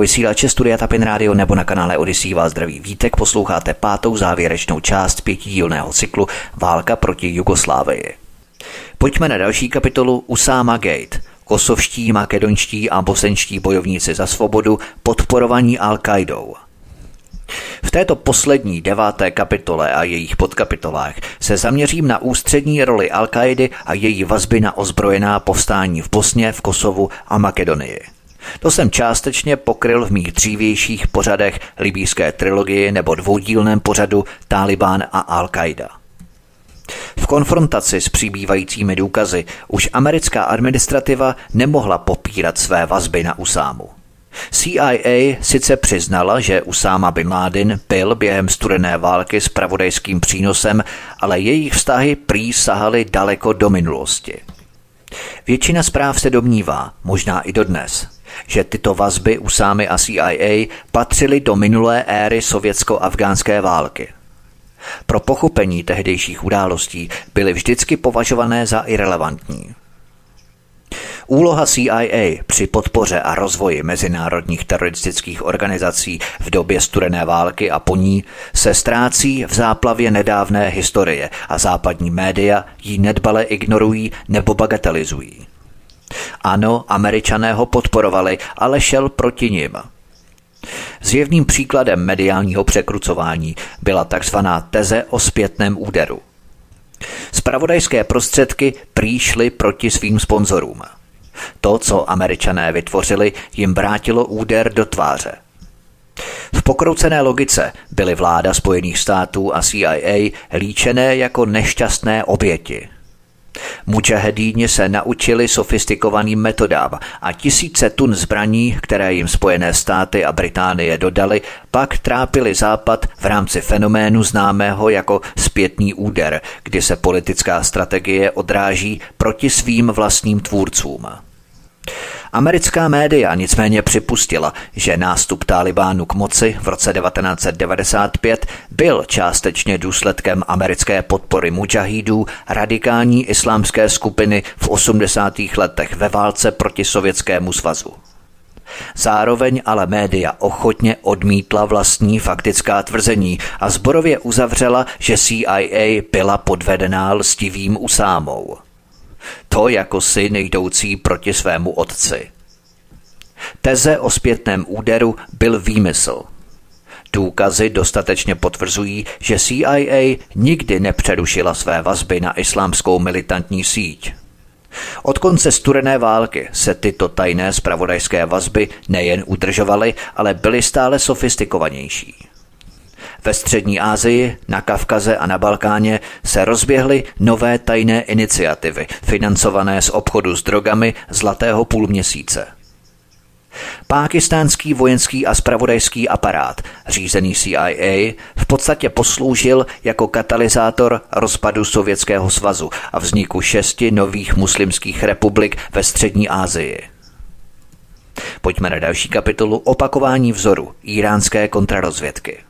vysílače Studia Tapin Radio nebo na kanále Odisí vás zdraví vítek posloucháte pátou závěrečnou část pětidílného cyklu Válka proti Jugoslávii. Pojďme na další kapitolu Usama Gate. Kosovští, makedonští a bosenští bojovníci za svobodu podporovaní Al-Qaidou. V této poslední deváté kapitole a jejich podkapitolách se zaměřím na ústřední roli al a její vazby na ozbrojená povstání v Bosně, v Kosovu a Makedonii. To jsem částečně pokryl v mých dřívějších pořadech libýské trilogie nebo dvoudílném pořadu Taliban a Al-Qaida. V konfrontaci s přibývajícími důkazy už americká administrativa nemohla popírat své vazby na Usámu. CIA sice přiznala, že Usáma bin Laden byl během studené války s pravodejským přínosem, ale jejich vztahy prý sahaly daleko do minulosti. Většina zpráv se domnívá, možná i dodnes, že tyto vazby Usámy a CIA patřily do minulé éry sovětsko-afgánské války. Pro pochopení tehdejších událostí byly vždycky považované za irrelevantní. Úloha CIA při podpoře a rozvoji mezinárodních teroristických organizací v době studené války a po ní se ztrácí v záplavě nedávné historie a západní média ji nedbale ignorují nebo bagatelizují. Ano, američané ho podporovali, ale šel proti nim. Zjevným příkladem mediálního překrucování byla takzvaná teze o zpětném úderu. Spravodajské prostředky příšly proti svým sponzorům. To, co američané vytvořili, jim vrátilo úder do tváře. V pokroucené logice byly vláda Spojených států a CIA líčené jako nešťastné oběti – Mujahedíni se naučili sofistikovaným metodám a tisíce tun zbraní, které jim Spojené státy a Británie dodali, pak trápili Západ v rámci fenoménu známého jako zpětný úder, kdy se politická strategie odráží proti svým vlastním tvůrcům. Americká média nicméně připustila, že nástup Talibánu k moci v roce 1995 byl částečně důsledkem americké podpory mujahídů radikální islámské skupiny v 80. letech ve válce proti Sovětskému svazu. Zároveň ale média ochotně odmítla vlastní faktická tvrzení a zborově uzavřela, že CIA byla podvedená lstivým usámou. To jako syn jdoucí proti svému otci. Teze o zpětném úderu byl výmysl. Důkazy dostatečně potvrzují, že CIA nikdy nepřerušila své vazby na islámskou militantní síť. Od konce studené války se tyto tajné spravodajské vazby nejen udržovaly, ale byly stále sofistikovanější. Ve střední Asii, na Kavkaze a na Balkáně se rozběhly nové tajné iniciativy, financované z obchodu s drogami Zlatého půlměsíce. Pákistánský vojenský a spravodajský aparát, řízený CIA, v podstatě posloužil jako katalyzátor rozpadu Sovětského svazu a vzniku šesti nových muslimských republik ve střední Asii. Pojďme na další kapitolu opakování vzoru iránské kontrarozvědky.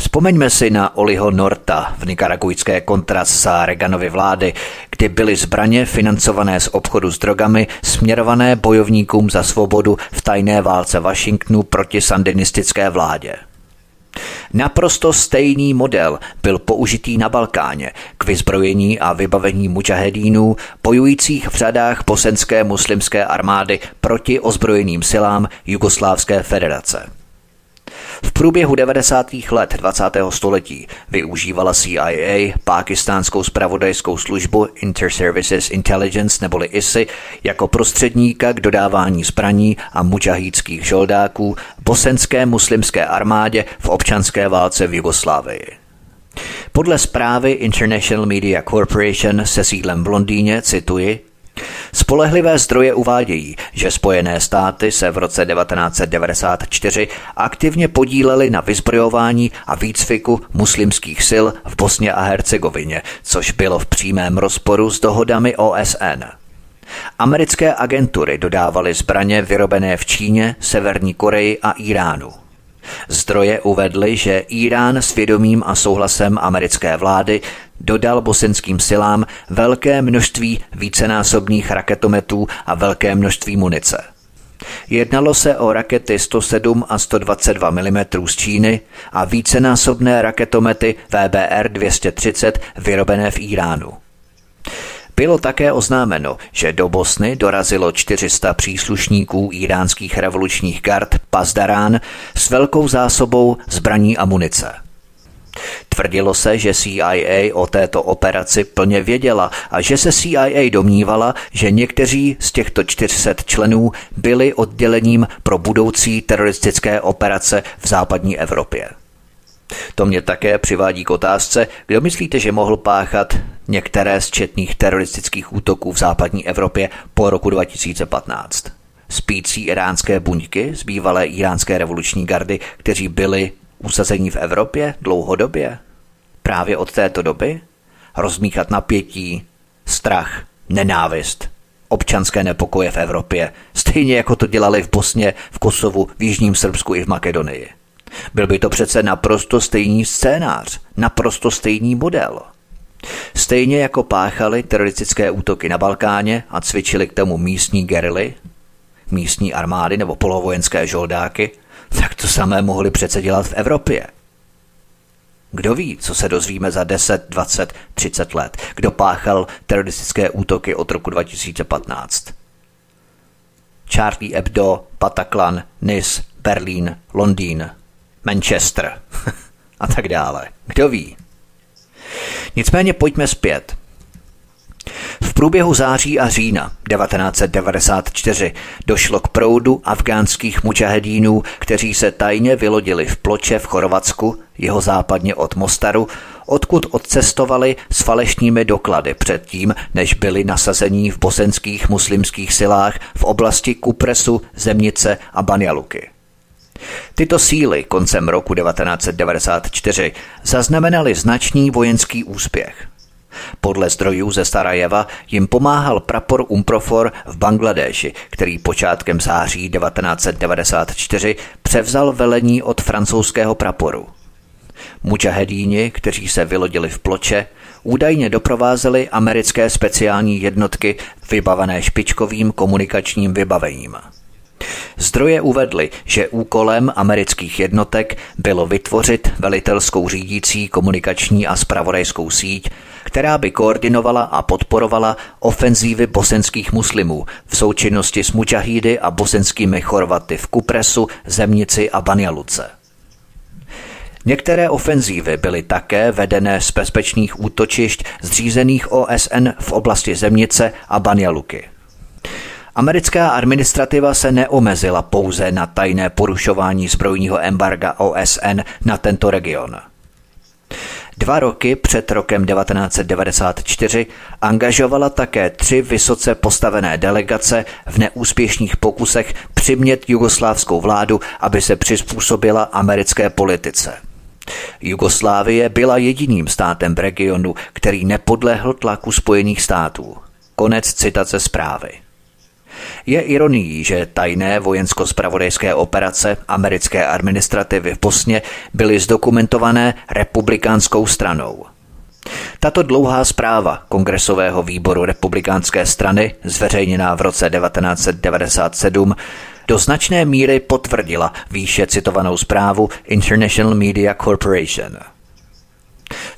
Vzpomeňme si na Oliho Norta v nikaragujské kontras za Reaganovy vlády, kdy byly zbraně financované z obchodu s drogami směrované bojovníkům za svobodu v tajné válce Washingtonu proti sandinistické vládě. Naprosto stejný model byl použitý na Balkáně k vyzbrojení a vybavení mujahedínů bojujících v řadách bosenské muslimské armády proti ozbrojeným silám Jugoslávské federace. V průběhu 90. let 20. století využívala CIA pákistánskou spravodajskou službu Inter-Services Intelligence neboli ISI jako prostředníka k dodávání zbraní a mučahídských žoldáků bosenské muslimské armádě v občanské válce v Jugoslávii. Podle zprávy International Media Corporation se sídlem v Londýně, cituji, Spolehlivé zdroje uvádějí, že Spojené státy se v roce 1994 aktivně podílely na vyzbrojování a výcviku muslimských sil v Bosně a Hercegovině, což bylo v přímém rozporu s dohodami OSN. Americké agentury dodávaly zbraně vyrobené v Číně, Severní Koreji a Iránu. Zdroje uvedly, že Irán s vědomím a souhlasem americké vlády dodal bosenským silám velké množství vícenásobných raketometů a velké množství munice. Jednalo se o rakety 107 a 122 mm z Číny a vícenásobné raketomety VBR 230 vyrobené v Iránu. Bylo také oznámeno, že do Bosny dorazilo 400 příslušníků iránských revolučních gard Pazdarán s velkou zásobou zbraní a munice. Tvrdilo se, že CIA o této operaci plně věděla a že se CIA domnívala, že někteří z těchto 400 členů byli oddělením pro budoucí teroristické operace v západní Evropě. To mě také přivádí k otázce, kdo myslíte, že mohl páchat některé z četných teroristických útoků v západní Evropě po roku 2015. Spící iránské buňky z bývalé iránské revoluční gardy, kteří byli usazení v Evropě dlouhodobě? Právě od této doby? Rozmíchat napětí, strach, nenávist, občanské nepokoje v Evropě, stejně jako to dělali v Bosně, v Kosovu, v Jižním Srbsku i v Makedonii. Byl by to přece naprosto stejný scénář, naprosto stejný model. Stejně jako páchali teroristické útoky na Balkáně a cvičili k tomu místní gerily, místní armády nebo polovojenské žoldáky, tak to samé mohli přece dělat v Evropě. Kdo ví, co se dozvíme za 10, 20, 30 let? Kdo páchal teroristické útoky od roku 2015? Charlie Hebdo, Bataclan, Nice, Berlín, Londýn, Manchester a tak dále. Kdo ví? Nicméně pojďme zpět. V průběhu září a října 1994 došlo k proudu afgánských mučahedínů, kteří se tajně vylodili v ploče v Chorvatsku, jeho západně od Mostaru, odkud odcestovali s falešnými doklady předtím, než byli nasazení v bosenských muslimských silách v oblasti Kupresu, Zemnice a Banjaluky. Tyto síly koncem roku 1994 zaznamenaly značný vojenský úspěch. Podle zdrojů ze Sarajeva jim pomáhal prapor Umprofor v Bangladeši, který počátkem září 1994 převzal velení od francouzského praporu. Mučahedíni, kteří se vylodili v ploče, údajně doprovázeli americké speciální jednotky vybavené špičkovým komunikačním vybavením. Zdroje uvedly, že úkolem amerických jednotek bylo vytvořit velitelskou řídící komunikační a spravodajskou síť, která by koordinovala a podporovala ofenzívy bosenských muslimů v součinnosti s mučahídy a bosenskými chorvaty v Kupresu, Zemnici a Banjaluce. Některé ofenzívy byly také vedené z bezpečných útočišť zřízených OSN v oblasti Zemnice a Banjaluky. Americká administrativa se neomezila pouze na tajné porušování zbrojního embarga OSN na tento region. Dva roky před rokem 1994 angažovala také tři vysoce postavené delegace v neúspěšných pokusech přimět jugoslávskou vládu, aby se přizpůsobila americké politice. Jugoslávie byla jediným státem v regionu, který nepodlehl tlaku Spojených států. Konec citace zprávy. Je ironií, že tajné vojensko-spravodajské operace americké administrativy v Bosně byly zdokumentované republikánskou stranou. Tato dlouhá zpráva Kongresového výboru republikánské strany, zveřejněná v roce 1997, do značné míry potvrdila výše citovanou zprávu International Media Corporation –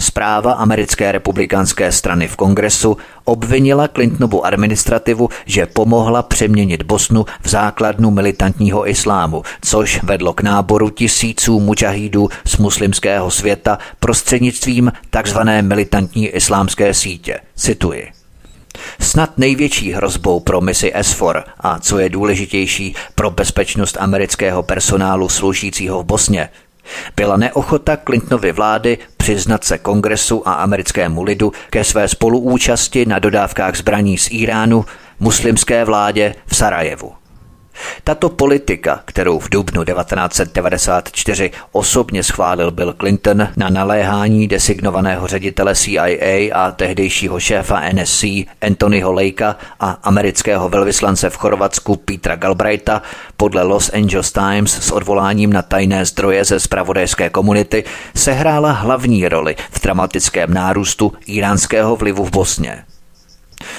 Zpráva americké republikánské strany v kongresu obvinila Clintonovu administrativu, že pomohla přeměnit Bosnu v základnu militantního islámu, což vedlo k náboru tisíců mučahídů z muslimského světa prostřednictvím tzv. militantní islámské sítě. Cituji. Snad největší hrozbou pro misi SFOR a co je důležitější pro bezpečnost amerického personálu sloužícího v Bosně byla neochota Clintonovy vlády přiznat se kongresu a americkému lidu ke své spoluúčasti na dodávkách zbraní z Iránu, muslimské vládě v Sarajevu. Tato politika, kterou v dubnu 1994 osobně schválil Bill Clinton na naléhání designovaného ředitele CIA a tehdejšího šéfa NSC Anthonyho Lakea a amerického velvyslance v Chorvatsku Petra Galbraitha, podle Los Angeles Times s odvoláním na tajné zdroje ze spravodajské komunity, sehrála hlavní roli v dramatickém nárůstu iránského vlivu v Bosně.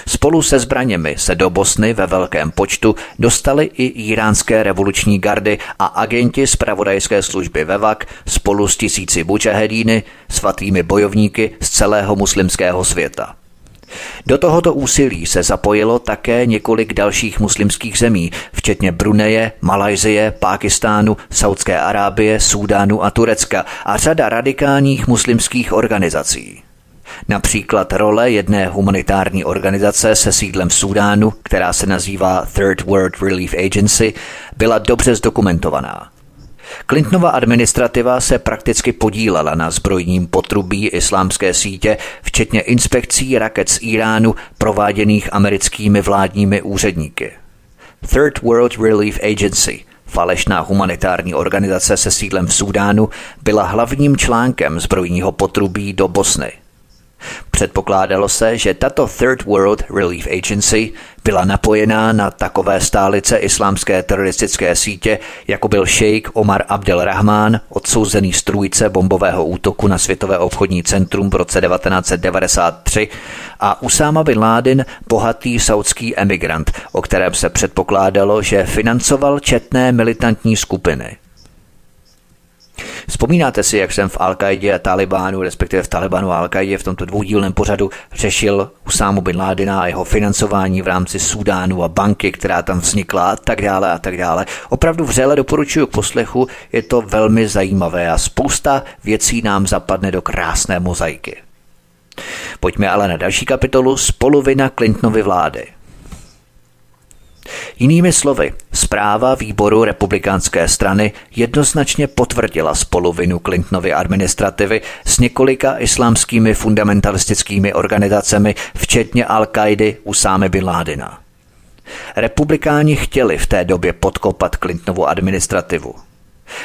Spolu se zbraněmi se do Bosny ve velkém počtu dostali i iránské revoluční gardy a agenti z pravodajské služby Vevak spolu s tisíci bučahedíny, svatými bojovníky z celého muslimského světa. Do tohoto úsilí se zapojilo také několik dalších muslimských zemí, včetně Bruneje, Malajzie, Pákistánu, Saudské Arábie, Súdánu a Turecka a řada radikálních muslimských organizací. Například role jedné humanitární organizace se sídlem v Súdánu, která se nazývá Third World Relief Agency, byla dobře zdokumentovaná. Clintonova administrativa se prakticky podílela na zbrojním potrubí islámské sítě, včetně inspekcí raket z Iránu prováděných americkými vládními úředníky. Third World Relief Agency – falešná humanitární organizace se sídlem v Súdánu byla hlavním článkem zbrojního potrubí do Bosny – Předpokládalo se, že tato Third World Relief Agency byla napojená na takové stálice islámské teroristické sítě, jako byl šejk Omar Abdel Rahman, odsouzený strůjce bombového útoku na Světové obchodní centrum v roce 1993 a Usama bin Laden, bohatý saudský emigrant, o kterém se předpokládalo, že financoval četné militantní skupiny. Vzpomínáte si, jak jsem v al a Talibánu, respektive v Talibanu a al v tomto dvoudílném pořadu řešil Usámu bin Ládina a jeho financování v rámci Sudánu a banky, která tam vznikla a tak dále a tak dále. Opravdu vřele doporučuji k poslechu, je to velmi zajímavé a spousta věcí nám zapadne do krásné mozaiky. Pojďme ale na další kapitolu z polovina Clintonovy vlády. Jinými slovy, zpráva výboru republikánské strany jednoznačně potvrdila spolovinu Clintonovy administrativy s několika islámskými fundamentalistickými organizacemi, včetně Al-Kaidy Usámy bin Ládina. Republikáni chtěli v té době podkopat Clintonovu administrativu.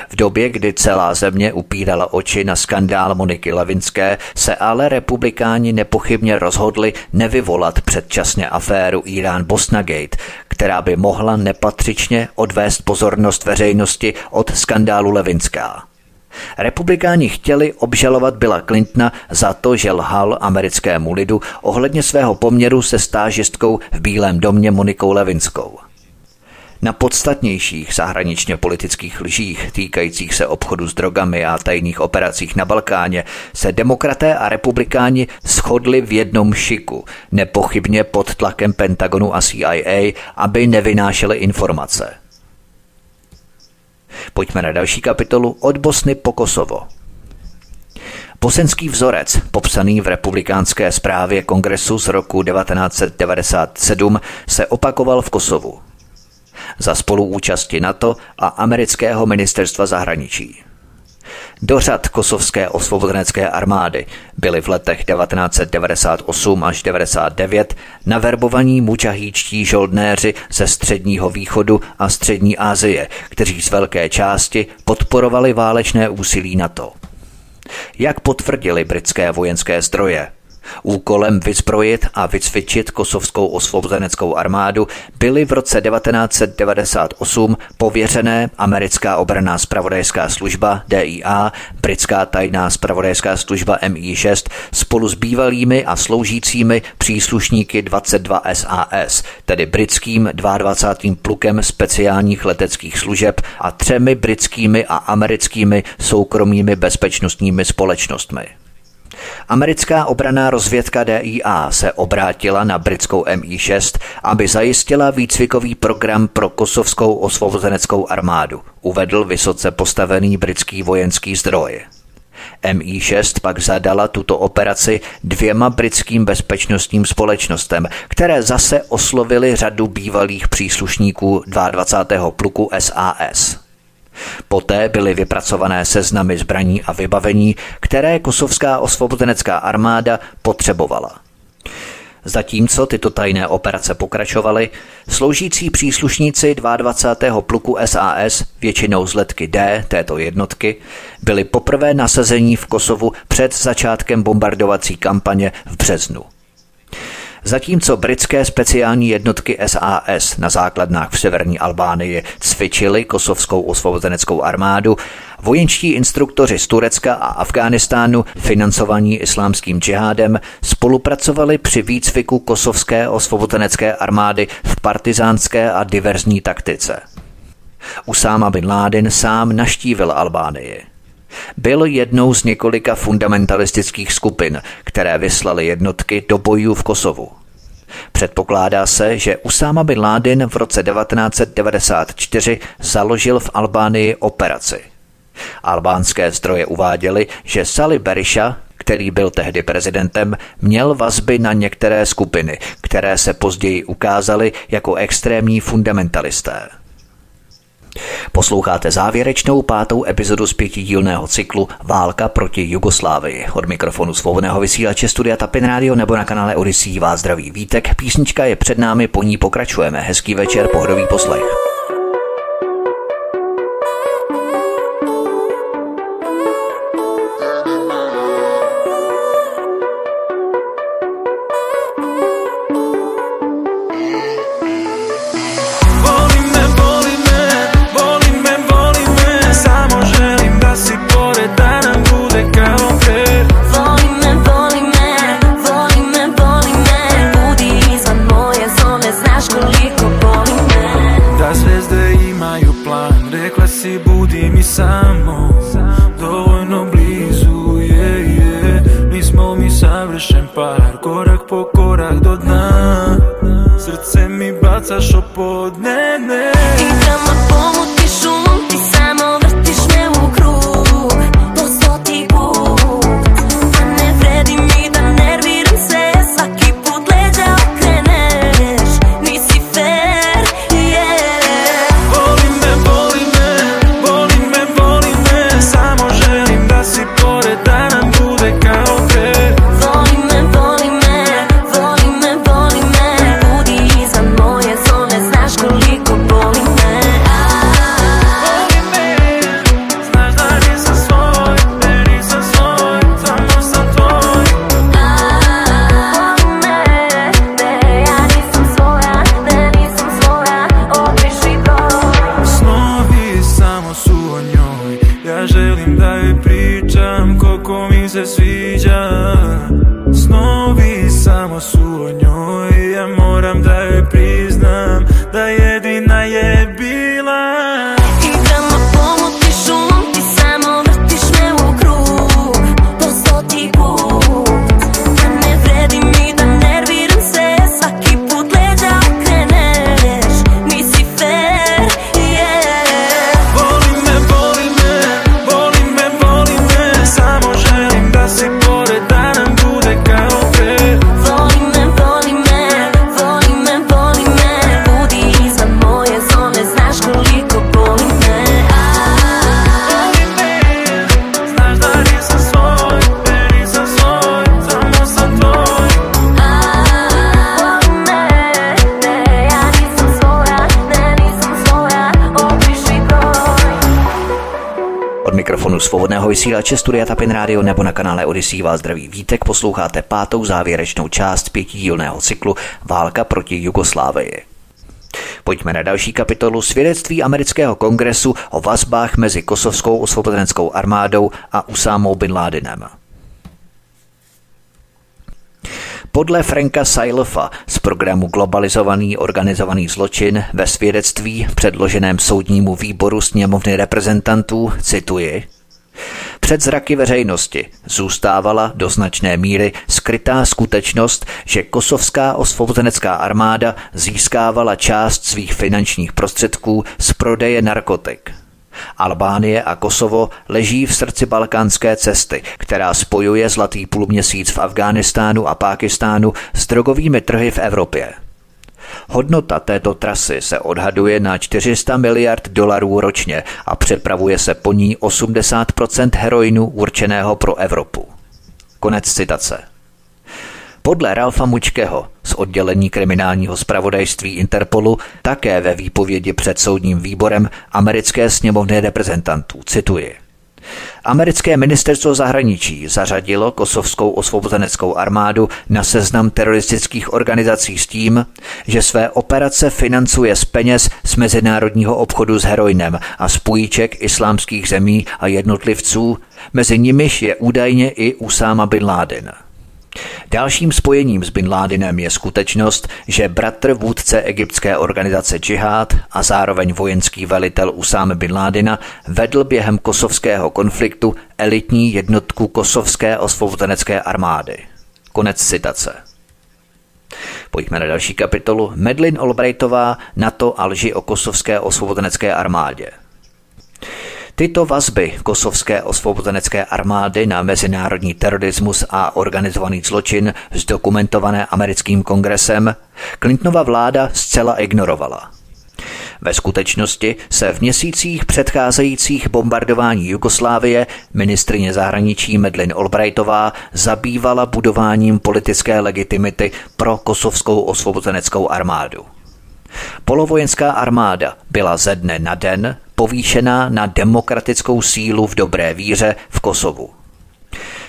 V době, kdy celá země upírala oči na skandál Moniky Levinské, se ale republikáni nepochybně rozhodli nevyvolat předčasně aféru Irán Bosnagate, která by mohla nepatřičně odvést pozornost veřejnosti od skandálu Levinská. Republikáni chtěli obžalovat Billa Clintona za to, že lhal americkému lidu ohledně svého poměru se stážistkou v Bílém domě Monikou Levinskou. Na podstatnějších zahraničně politických lžích týkajících se obchodu s drogami a tajných operacích na Balkáně se demokraté a republikáni shodli v jednom šiku, nepochybně pod tlakem Pentagonu a CIA, aby nevynášeli informace. Pojďme na další kapitolu od Bosny po Kosovo. Bosenský vzorec, popsaný v republikánské zprávě kongresu z roku 1997, se opakoval v Kosovu za spoluúčasti NATO a amerického ministerstva zahraničí. Do řad kosovské osvobozenecké armády byly v letech 1998 až 99 naverbovaní mučahíčtí žoldnéři ze středního východu a střední Asie, kteří z velké části podporovali válečné úsilí NATO. Jak potvrdili britské vojenské zdroje, Úkolem vyzbrojit a vycvičit kosovskou osvobozeneckou armádu byly v roce 1998 pověřené americká obraná spravodajská služba DIA, britská tajná spravodajská služba MI6 spolu s bývalými a sloužícími příslušníky 22 SAS, tedy britským 22. plukem speciálních leteckých služeb a třemi britskými a americkými soukromými bezpečnostními společnostmi. Americká obraná rozvědka DIA se obrátila na britskou MI6, aby zajistila výcvikový program pro kosovskou osvobozeneckou armádu, uvedl vysoce postavený britský vojenský zdroj. MI6 pak zadala tuto operaci dvěma britským bezpečnostním společnostem, které zase oslovili řadu bývalých příslušníků 22. pluku SAS. Poté byly vypracované seznamy zbraní a vybavení, které kosovská osvobozenecká armáda potřebovala. Zatímco tyto tajné operace pokračovaly, sloužící příslušníci 22. pluku SAS, většinou z letky D této jednotky, byli poprvé nasazení v Kosovu před začátkem bombardovací kampaně v březnu. Zatímco britské speciální jednotky SAS na základnách v severní Albánii cvičily kosovskou osvobozeneckou armádu, vojenčtí instruktoři z Turecka a Afghánistánu, financovaní islámským džihádem, spolupracovali při výcviku kosovské osvobozenecké armády v partizánské a diverzní taktice. Usáma bin Laden sám naštívil Albánii. Byl jednou z několika fundamentalistických skupin, které vyslaly jednotky do bojů v Kosovu. Předpokládá se, že Usama bin Laden v roce 1994 založil v Albánii operaci. Albánské zdroje uváděly, že Sali Berisha, který byl tehdy prezidentem, měl vazby na některé skupiny, které se později ukázaly jako extrémní fundamentalisté. Posloucháte závěrečnou pátou epizodu z pětidílného cyklu Válka proti Jugoslávii. Od mikrofonu svobodného vysílače Studia Tapin Radio nebo na kanále Odisí vás zdraví vítek. Písnička je před námi, po ní pokračujeme. Hezký večer, pohodový poslech. σα οπότε vysílače Studia Tapin Radio nebo na kanále Odisí vás zdraví vítek posloucháte pátou závěrečnou část pětidílného cyklu Válka proti Jugoslávii. Pojďme na další kapitolu svědectví amerického kongresu o vazbách mezi kosovskou osvobozeneckou armádou a Usámou bin Ládenem. Podle Franka Sailofa z programu Globalizovaný organizovaný zločin ve svědectví předloženém soudnímu výboru sněmovny reprezentantů, cituji, před zraky veřejnosti zůstávala do značné míry skrytá skutečnost, že kosovská osvobozenecká armáda získávala část svých finančních prostředků z prodeje narkotik. Albánie a Kosovo leží v srdci balkánské cesty, která spojuje zlatý půlměsíc v Afghánistánu a Pákistánu s drogovými trhy v Evropě. Hodnota této trasy se odhaduje na 400 miliard dolarů ročně a přepravuje se po ní 80% heroinu určeného pro Evropu. Konec citace. Podle Ralfa Mučkeho z oddělení kriminálního zpravodajství Interpolu také ve výpovědi před soudním výborem americké sněmovny reprezentantů, cituji. Americké ministerstvo zahraničí zařadilo kosovskou osvobozeneckou armádu na seznam teroristických organizací s tím, že své operace financuje z peněz z mezinárodního obchodu s heroinem a z půjček islámských zemí a jednotlivců, mezi nimiž je údajně i Usáma bin Laden. Dalším spojením s Bin Ládinem je skutečnost, že bratr vůdce egyptské organizace Džihad a zároveň vojenský velitel Usáme Bin Ládina vedl během kosovského konfliktu elitní jednotku kosovské osvobozenecké armády. Konec citace. Pojďme na další kapitolu. Medlin Albrightová na to a lži o kosovské osvobozenecké armádě. Tyto vazby kosovské osvobozenecké armády na mezinárodní terorismus a organizovaný zločin zdokumentované americkým kongresem Clintonova vláda zcela ignorovala. Ve skutečnosti se v měsících předcházejících bombardování Jugoslávie ministrině zahraničí Medlin Albrightová zabývala budováním politické legitimity pro kosovskou osvobozeneckou armádu. Polovojenská armáda byla ze dne na den povýšená na demokratickou sílu v dobré víře v Kosovu.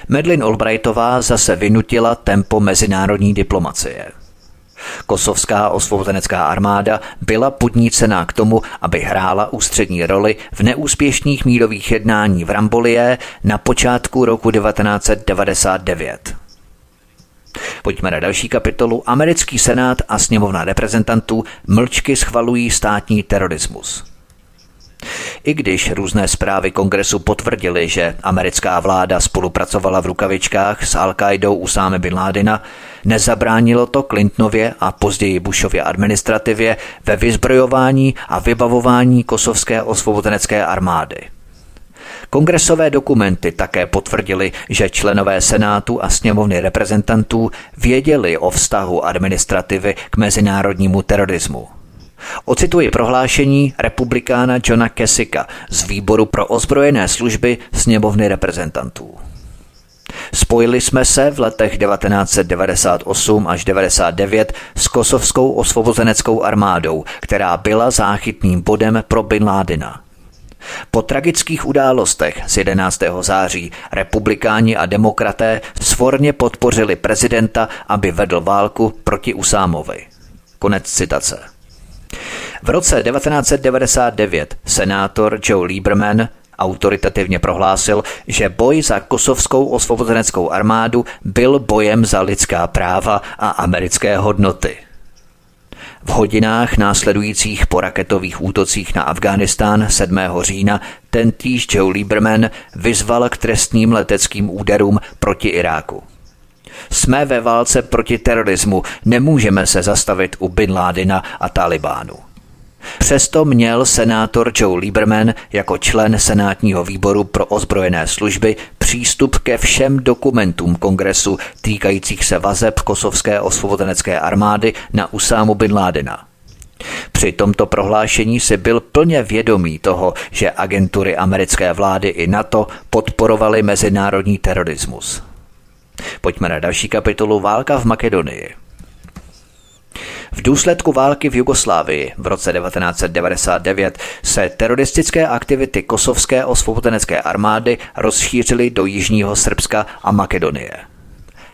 Medlin Albrightová zase vynutila tempo mezinárodní diplomacie. Kosovská osvobozenecká armáda byla podnícená k tomu, aby hrála ústřední roli v neúspěšných mírových jednání v Rambolie na počátku roku 1999. Pojďme na další kapitolu. Americký senát a sněmovna reprezentantů mlčky schvalují státní terorismus. I když různé zprávy kongresu potvrdily, že americká vláda spolupracovala v rukavičkách s Al-Qaidou Usáme bin Ládina, nezabránilo to Clintonově a později Bushově administrativě ve vyzbrojování a vybavování kosovské osvobozenecké armády. Kongresové dokumenty také potvrdili, že členové Senátu a sněmovny reprezentantů věděli o vztahu administrativy k mezinárodnímu terorismu. Ocituji prohlášení republikána Johna Kesika z výboru pro ozbrojené služby sněmovny reprezentantů. Spojili jsme se v letech 1998 až 99 s kosovskou osvobozeneckou armádou, která byla záchytným bodem pro Bin Ládina. Po tragických událostech z 11. září republikáni a demokraté svorně podpořili prezidenta, aby vedl válku proti Usámovi. Konec citace. V roce 1999 senátor Joe Lieberman autoritativně prohlásil, že boj za kosovskou osvobozeneckou armádu byl bojem za lidská práva a americké hodnoty. V hodinách následujících po raketových útocích na Afghánistán 7. října tentýž Joe Lieberman vyzval k trestním leteckým úderům proti Iráku. Jsme ve válce proti terorismu, nemůžeme se zastavit u Bin Ládina a Talibánu. Přesto měl senátor Joe Lieberman jako člen senátního výboru pro ozbrojené služby přístup ke všem dokumentům kongresu týkajících se vazeb kosovské osvobozenecké armády na Usámu bin Ládena. Při tomto prohlášení si byl plně vědomý toho, že agentury americké vlády i NATO podporovaly mezinárodní terorismus. Pojďme na další kapitolu Válka v Makedonii. V důsledku války v Jugoslávii v roce 1999 se teroristické aktivity kosovské osvobozenecké armády rozšířily do jižního Srbska a Makedonie.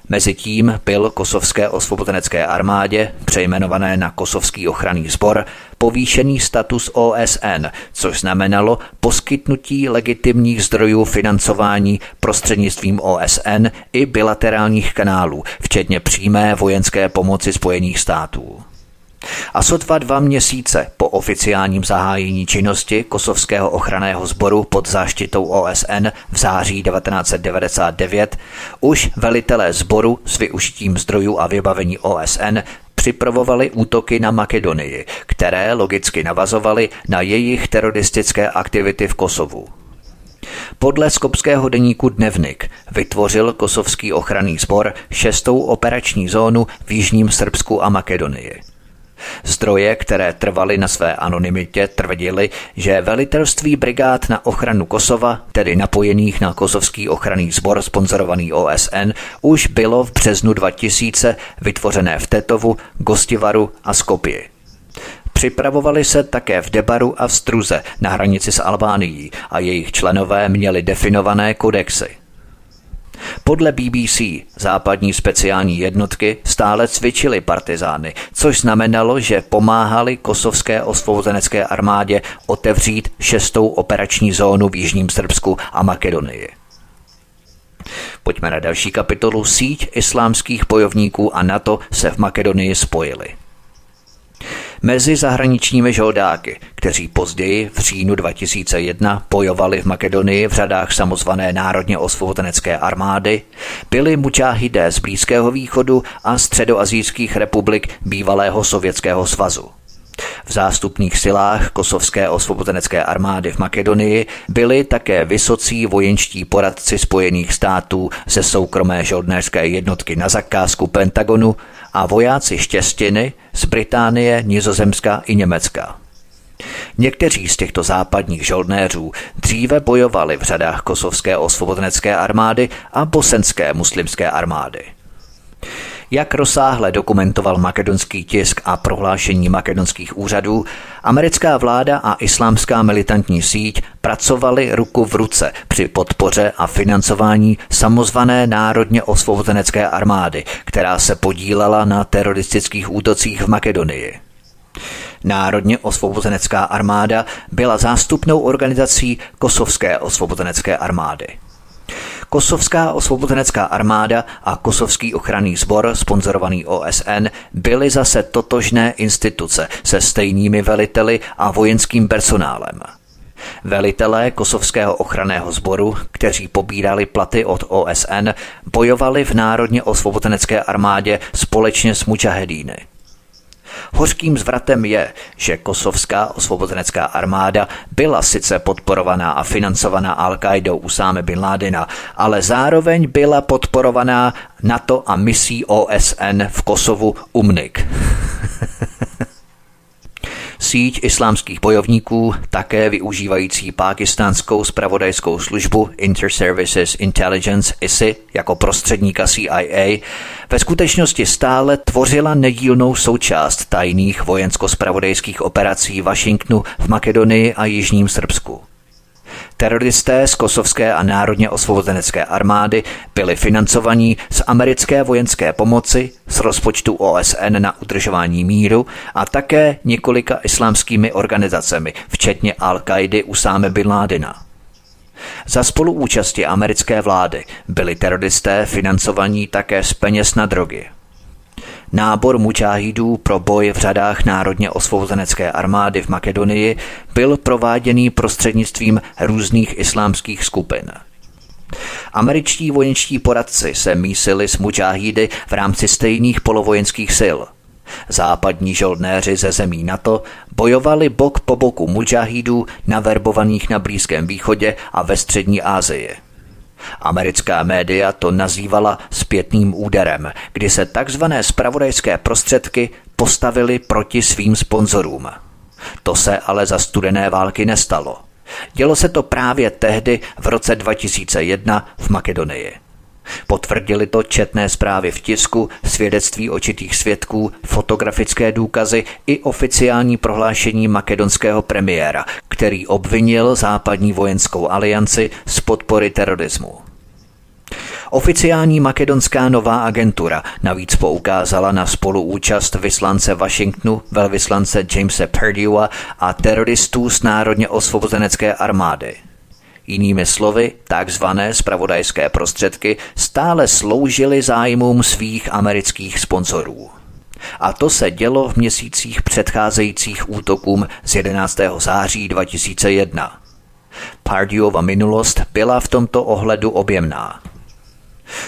Mezitím byl kosovské osvobozenecké armádě, přejmenované na Kosovský ochranný sbor, povýšený status OSN, což znamenalo poskytnutí legitimních zdrojů financování prostřednictvím OSN i bilaterálních kanálů, včetně přímé vojenské pomoci Spojených států. A sotva dva měsíce po oficiálním zahájení činnosti Kosovského ochranného sboru pod záštitou OSN v září 1999 už velitelé sboru s využitím zdrojů a vybavení OSN připravovali útoky na Makedonii, které logicky navazovaly na jejich teroristické aktivity v Kosovu. Podle skopského deníku Dnevnik vytvořil kosovský ochranný sbor šestou operační zónu v jižním Srbsku a Makedonii. Zdroje, které trvaly na své anonymitě, tvrdili, že velitelství brigád na ochranu Kosova, tedy napojených na kosovský ochranný sbor sponzorovaný OSN, už bylo v březnu 2000 vytvořené v Tetovu, Gostivaru a Skopji. Připravovali se také v Debaru a v Struze na hranici s Albánií a jejich členové měli definované kodexy. Podle BBC západní speciální jednotky stále cvičily partizány, což znamenalo, že pomáhali kosovské osvobozenecké armádě otevřít šestou operační zónu v Jižním Srbsku a Makedonii. Pojďme na další kapitolu. Síť islámských bojovníků a NATO se v Makedonii spojili mezi zahraničními žoldáky, kteří později v říjnu 2001 bojovali v Makedonii v řadách samozvané národně osvobozenecké armády, byli mučáhidé z Blízkého východu a středoazijských republik bývalého Sovětského svazu. V zástupných silách kosovské osvobozenecké armády v Makedonii byli také vysocí vojenští poradci Spojených států ze soukromé žoldnéřské jednotky na zakázku Pentagonu a vojáci štěstiny z Británie, Nizozemska i Německa. Někteří z těchto západních žoldnéřů dříve bojovali v řadách kosovské osvobozenecké armády a bosenské muslimské armády. Jak rozsáhle dokumentoval makedonský tisk a prohlášení makedonských úřadů, americká vláda a islámská militantní síť pracovali ruku v ruce při podpoře a financování samozvané národně osvobozenecké armády, která se podílela na teroristických útocích v Makedonii. Národně osvobozenecká armáda byla zástupnou organizací Kosovské osvobozenecké armády. Kosovská osvobozenecká armáda a Kosovský ochranný sbor, sponzorovaný OSN, byly zase totožné instituce se stejnými veliteli a vojenským personálem. Velitelé Kosovského ochranného sboru, kteří pobírali platy od OSN, bojovali v Národně osvobozenecké armádě společně s mučahedíny. Hořkým zvratem je, že kosovská osvobozenecká armáda byla sice podporovaná a financovaná Al-Qaidou Usáme bin Ládina, ale zároveň byla podporovaná NATO a misí OSN v Kosovu UMNIK. síť islámských bojovníků, také využívající pákistánskou spravodajskou službu Inter-Services Intelligence ISI jako prostředníka CIA, ve skutečnosti stále tvořila nedílnou součást tajných vojensko-spravodajských operací Washingtonu v Makedonii a Jižním Srbsku. Teroristé z kosovské a národně osvobozenecké armády byli financovaní z americké vojenské pomoci, z rozpočtu OSN na udržování míru a také několika islámskými organizacemi, včetně Al-Kaidy Usáme bin Ládina. Za spoluúčasti americké vlády byli teroristé financovaní také z peněz na drogy. Nábor mučáhidů pro boj v řadách národně osvobozenecké armády v Makedonii byl prováděný prostřednictvím různých islámských skupin. Američtí vojenští poradci se mísili s mučáhídy v rámci stejných polovojenských sil. Západní žoldnéři ze zemí NATO bojovali bok po boku mučáhídů naverbovaných na Blízkém východě a ve střední Asii. Americká média to nazývala zpětným úderem, kdy se takzvané spravodajské prostředky postavily proti svým sponzorům. To se ale za studené války nestalo. Dělo se to právě tehdy v roce 2001 v Makedonii. Potvrdili to četné zprávy v tisku, svědectví očitých svědků, fotografické důkazy i oficiální prohlášení makedonského premiéra, který obvinil západní vojenskou alianci z podpory terorismu. Oficiální makedonská nová agentura navíc poukázala na spoluúčast vyslance Washingtonu, velvyslance Jamesa Perdua a teroristů z Národně osvobozenecké armády – Jinými slovy, takzvané spravodajské prostředky stále sloužily zájmům svých amerických sponzorů. A to se dělo v měsících předcházejících útokům z 11. září 2001. Pardiova minulost byla v tomto ohledu objemná.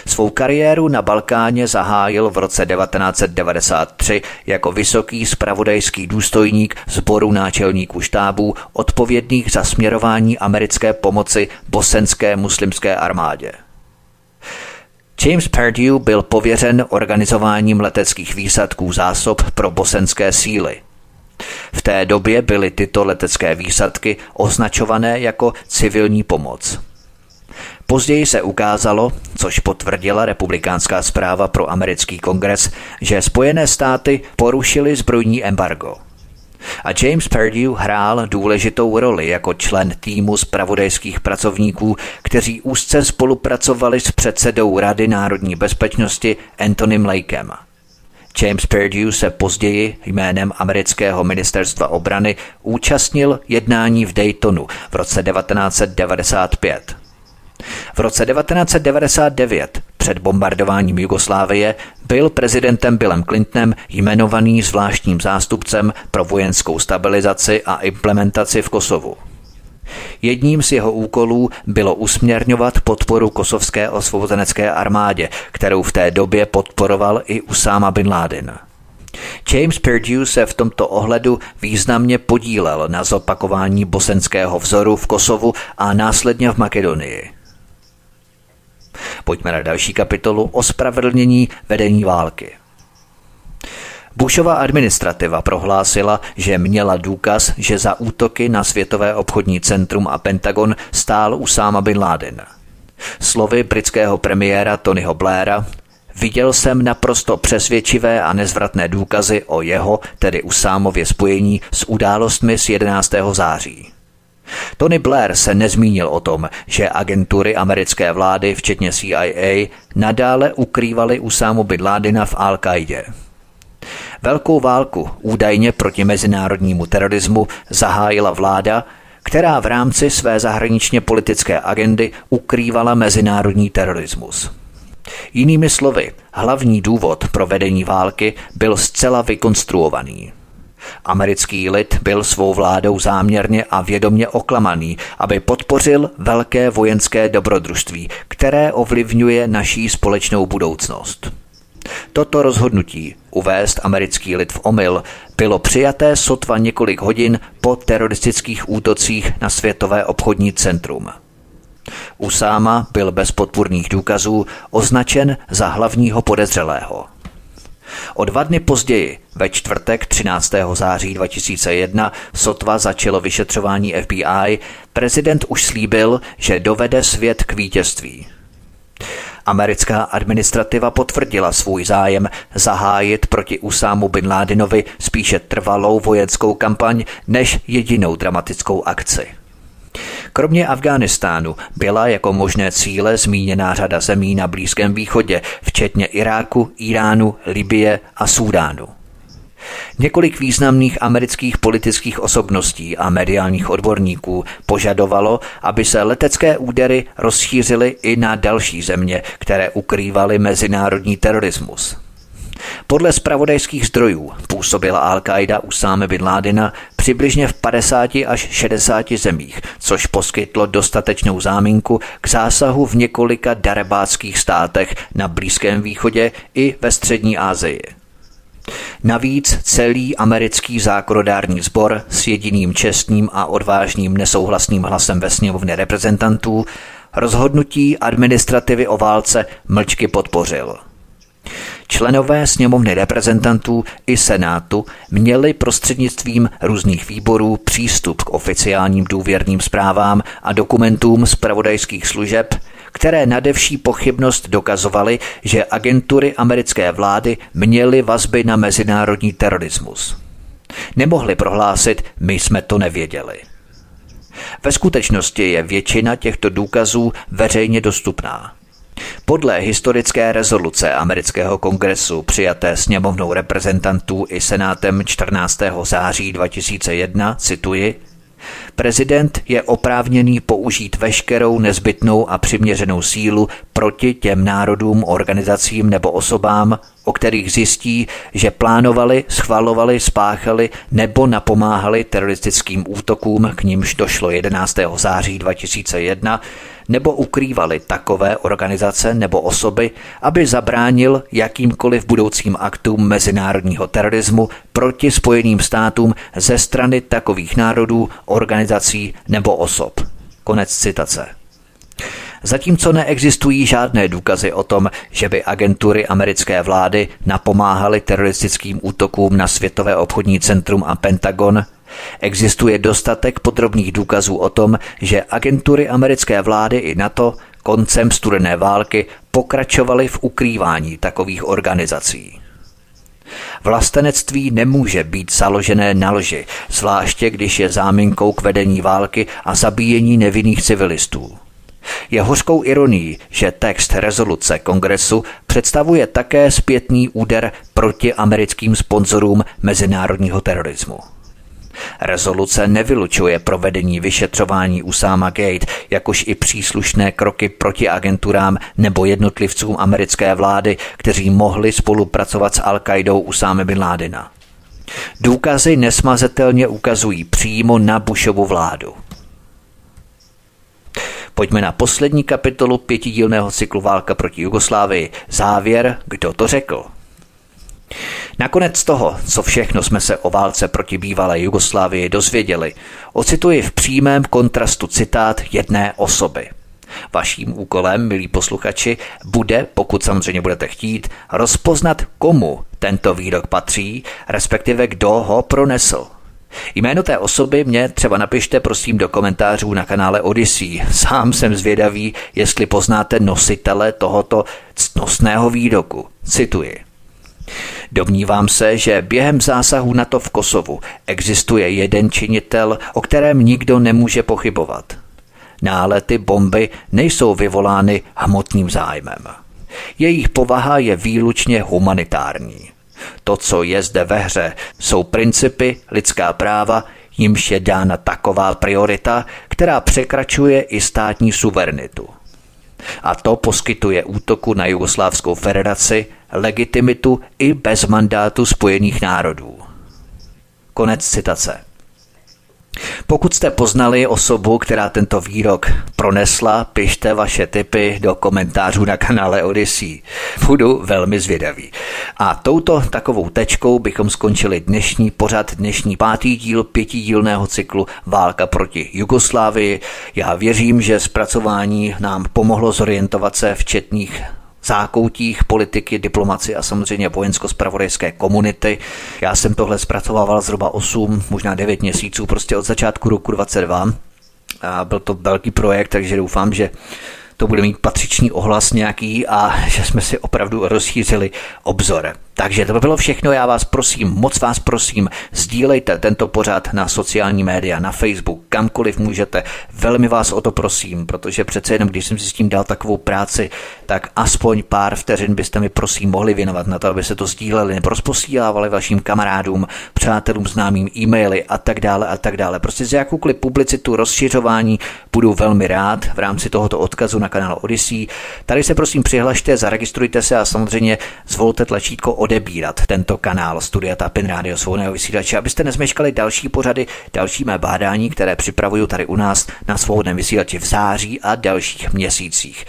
Svou kariéru na Balkáně zahájil v roce 1993 jako vysoký spravodajský důstojník sboru náčelníků štábů odpovědných za směrování americké pomoci bosenské muslimské armádě. James Perdue byl pověřen organizováním leteckých výsadků zásob pro bosenské síly. V té době byly tyto letecké výsadky označované jako civilní pomoc. Později se ukázalo, což potvrdila republikánská zpráva pro americký kongres, že Spojené státy porušily zbrojní embargo. A James Perdue hrál důležitou roli jako člen týmu zpravodajských pracovníků, kteří úzce spolupracovali s předsedou Rady národní bezpečnosti Antonym Lakem. James Perdue se později jménem amerického ministerstva obrany účastnil jednání v Daytonu v roce 1995. V roce 1999 před bombardováním Jugoslávie byl prezidentem Billem Clintonem jmenovaný zvláštním zástupcem pro vojenskou stabilizaci a implementaci v Kosovu. Jedním z jeho úkolů bylo usměrňovat podporu kosovské osvobozenecké armádě, kterou v té době podporoval i Usama bin Laden. James Perdue se v tomto ohledu významně podílel na zopakování bosenského vzoru v Kosovu a následně v Makedonii. Pojďme na další kapitolu o spravedlnění vedení války. Bushova administrativa prohlásila, že měla důkaz, že za útoky na Světové obchodní centrum a Pentagon stál Usáma bin Laden. Slovy britského premiéra Tonyho Blaira Viděl jsem naprosto přesvědčivé a nezvratné důkazy o jeho, tedy Usámově spojení s událostmi z 11. září. Tony Blair se nezmínil o tom, že agentury americké vlády, včetně CIA, nadále ukrývaly Usámu bin Ládina v al qaidě Velkou válku údajně proti mezinárodnímu terorismu zahájila vláda, která v rámci své zahraničně politické agendy ukrývala mezinárodní terorismus. Jinými slovy, hlavní důvod pro vedení války byl zcela vykonstruovaný. Americký lid byl svou vládou záměrně a vědomně oklamaný, aby podpořil velké vojenské dobrodružství, které ovlivňuje naší společnou budoucnost. Toto rozhodnutí uvést americký lid v omyl bylo přijaté sotva několik hodin po teroristických útocích na Světové obchodní centrum. Usáma byl bez podpůrných důkazů označen za hlavního podezřelého. O dva dny později, ve čtvrtek 13. září 2001, sotva začalo vyšetřování FBI, prezident už slíbil, že dovede svět k vítězství. Americká administrativa potvrdila svůj zájem zahájit proti Usámu bin Ládinovi spíše trvalou vojenskou kampaň než jedinou dramatickou akci. Kromě Afghánistánu byla jako možné cíle zmíněná řada zemí na Blízkém východě, včetně Iráku, Iránu, Libie a Súdánu. Několik významných amerických politických osobností a mediálních odborníků požadovalo, aby se letecké údery rozšířily i na další země, které ukrývaly mezinárodní terorismus. Podle spravodajských zdrojů působila Al-Qaida Usáme bin Ládina přibližně v 50 až 60 zemích, což poskytlo dostatečnou záminku k zásahu v několika darebáckých státech na Blízkém východě i ve střední Asii. Navíc celý americký zákonodární sbor s jediným čestným a odvážným nesouhlasným hlasem ve sněmovně reprezentantů rozhodnutí administrativy o válce mlčky podpořil – Členové sněmovny reprezentantů i senátu měli prostřednictvím různých výborů přístup k oficiálním důvěrným zprávám a dokumentům z pravodajských služeb, které nadevší pochybnost dokazovaly, že agentury americké vlády měly vazby na mezinárodní terorismus. Nemohli prohlásit, my jsme to nevěděli. Ve skutečnosti je většina těchto důkazů veřejně dostupná. Podle historické rezoluce amerického kongresu přijaté sněmovnou reprezentantů i senátem 14. září 2001, cituji, Prezident je oprávněný použít veškerou nezbytnou a přiměřenou sílu proti těm národům, organizacím nebo osobám, o kterých zjistí, že plánovali, schvalovali, spáchali nebo napomáhali teroristickým útokům, k nímž došlo 11. září 2001, nebo ukrývali takové organizace nebo osoby, aby zabránil jakýmkoliv budoucím aktům mezinárodního terorismu proti Spojeným státům ze strany takových národů, organizací nebo osob. Konec citace. Zatímco neexistují žádné důkazy o tom, že by agentury americké vlády napomáhaly teroristickým útokům na Světové obchodní centrum a Pentagon, existuje dostatek podrobných důkazů o tom, že agentury americké vlády i NATO koncem studené války pokračovaly v ukrývání takových organizací. Vlastenectví nemůže být založené na lži, zvláště když je záminkou k vedení války a zabíjení nevinných civilistů. Je hořkou ironií, že text rezoluce kongresu představuje také zpětný úder proti americkým sponzorům mezinárodního terorismu. Rezoluce nevylučuje provedení vyšetřování Usama Gate, jakož i příslušné kroky proti agenturám nebo jednotlivcům americké vlády, kteří mohli spolupracovat s Al-Qaidou Usáme bin Ládina. Důkazy nesmazetelně ukazují přímo na Bushovu vládu. Pojďme na poslední kapitolu pětidílného cyklu Válka proti Jugoslávii. Závěr, kdo to řekl. Nakonec toho, co všechno jsme se o válce proti bývalé Jugoslávii dozvěděli, ocituji v přímém kontrastu citát jedné osoby. Vaším úkolem, milí posluchači, bude, pokud samozřejmě budete chtít, rozpoznat, komu tento výrok patří, respektive kdo ho pronesl. Jméno té osoby mě třeba napište prosím do komentářů na kanále Odyssey. Sám jsem zvědavý, jestli poznáte nositele tohoto ctnostného výroku. Cituji. Domnívám se, že během zásahu NATO v Kosovu existuje jeden činitel, o kterém nikdo nemůže pochybovat. Nálety bomby nejsou vyvolány hmotným zájmem. Jejich povaha je výlučně humanitární. To, co je zde ve hře, jsou principy, lidská práva, jimž je dána taková priorita, která překračuje i státní suverenitu. A to poskytuje útoku na Jugoslávskou federaci legitimitu i bez mandátu Spojených národů. Konec citace. Pokud jste poznali osobu, která tento výrok pronesla, pište vaše tipy do komentářů na kanále Odyssey. Budu velmi zvědavý. A touto takovou tečkou bychom skončili dnešní pořad, dnešní pátý díl pětidílného cyklu Válka proti Jugoslávii. Já věřím, že zpracování nám pomohlo zorientovat se v četných zákoutích politiky, diplomacie a samozřejmě vojensko-spravodajské komunity. Já jsem tohle zpracovával zhruba 8, možná 9 měsíců, prostě od začátku roku 22. A byl to velký projekt, takže doufám, že to bude mít patřičný ohlas nějaký a že jsme si opravdu rozšířili obzor. Takže to by bylo všechno, já vás prosím, moc vás prosím, sdílejte tento pořad na sociální média, na Facebook, kamkoliv můžete. Velmi vás o to prosím, protože přece jenom, když jsem si s tím dal takovou práci, tak aspoň pár vteřin byste mi prosím mohli věnovat na to, aby se to sdíleli nebo rozposílávali vašim kamarádům, přátelům, známým e-maily a tak dále a tak dále. Prostě z jakoukoliv publicitu, rozšiřování budu velmi rád v rámci tohoto odkazu na kanál Odyssey. Tady se prosím přihlašte, zaregistrujte se a samozřejmě zvolte tlačítko odebírat tento kanál Studia Tapin Radio svobodného vysílače, abyste nezmeškali další pořady, další mé bádání, které připravuju tady u nás na svobodném vysílači v září a dalších měsících.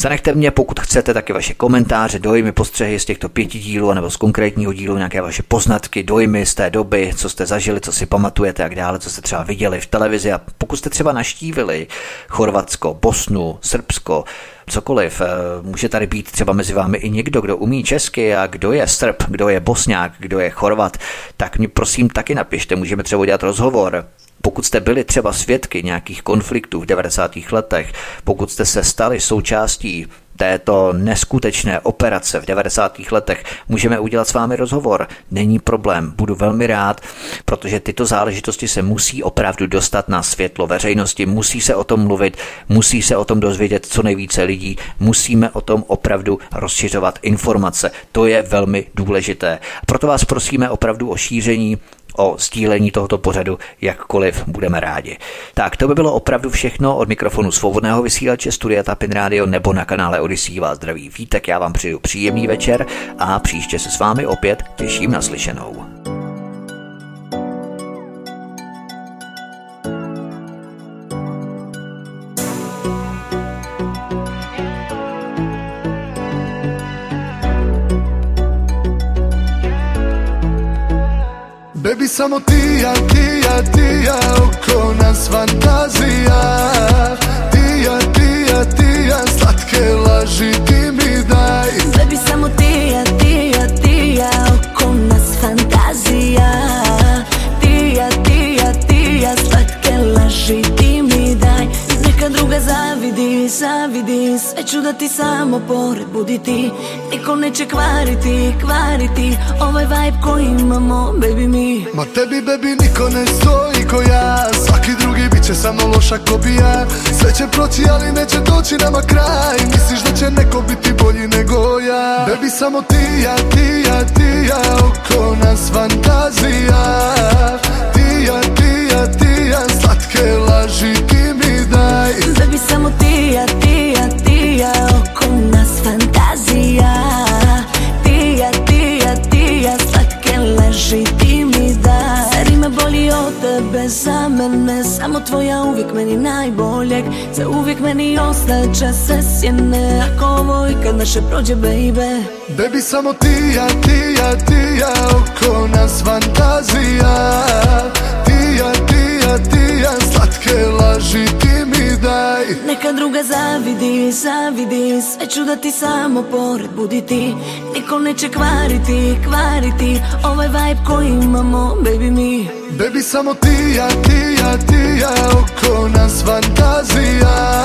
Zanechte mě, pokud chcete, taky vaše komentáře, dojmy, postřehy z těchto pěti dílů nebo z konkrétního dílu, nějaké vaše poznatky, dojmy z té doby, co jste zažili, co si pamatujete a tak dále, co jste třeba viděli v televizi a pokud jste třeba naštívili Chorvatsko, Bosnu, Srbsko, cokoliv. Eh, může tady být třeba mezi vámi i někdo, kdo umí česky a kdo je Srb, kdo je Bosňák, kdo je Chorvat, tak mi prosím taky napište, můžeme třeba udělat rozhovor. Pokud jste byli třeba svědky nějakých konfliktů v 90. letech, pokud jste se stali součástí této neskutečné operace v 90. letech můžeme udělat s vámi rozhovor. Není problém, budu velmi rád, protože tyto záležitosti se musí opravdu dostat na světlo veřejnosti, musí se o tom mluvit, musí se o tom dozvědět co nejvíce lidí, musíme o tom opravdu rozšiřovat informace. To je velmi důležité. Proto vás prosíme opravdu o šíření o sdílení tohoto pořadu, jakkoliv budeme rádi. Tak to by bylo opravdu všechno od mikrofonu svobodného vysílače Studia Tapin Radio nebo na kanále Odisí vás zdraví vítek. Já vám přeju příjemný večer a příště se s vámi opět těším na samo ti ja, ti ja, ti ja Oko nas fantazija. Ti ja, ti ja, ti ja laži ti mi daj. Baby samo ti ja, ti ja, ti ja Oko nas fantazija. Ti ja, ti ja, ti ja Slatke laži ti mi daj. Neka druga zavidi, zavidi Sve ću da ti samo pored budi ti Niko neće kvariti, kvariti. Ovaj vibe koji imamo, baby mi. Ma tebi bebi niko ne stoji ko ja. Svaki drugi bit će samo loša kopija Sve će proći ali neće doći nama kraj. Misliš da će neko biti bolji nego ja? Bebi samo ti ja, ti ja, ti ja. Oko nas fantazija. Ti ja, ti ja, ti ja. Slatke laži ti mi daj. Baby samo ti ja, ti día oko nas fantazija. Tija, tija, tija, slake leži ti mi da. Zar ima bolji od tebe za mene? Samo tvoja uvijek meni najboljeg. Za uvijek meni ostaće se sjene. Ako ovo ikad naše prođe, baby. Baby, samo tija, tija, tija Oko nas fantazija. Tija, tija, tija, slatke laži neka druga zavidi, zavidi. Sve ću da ti samo pored budi ti. Niko neće kvariti, kvariti. Ovaj vibe koji imamo, baby mi. Bebi samo ti ja, ti ja, ti ja Oko nas fantazija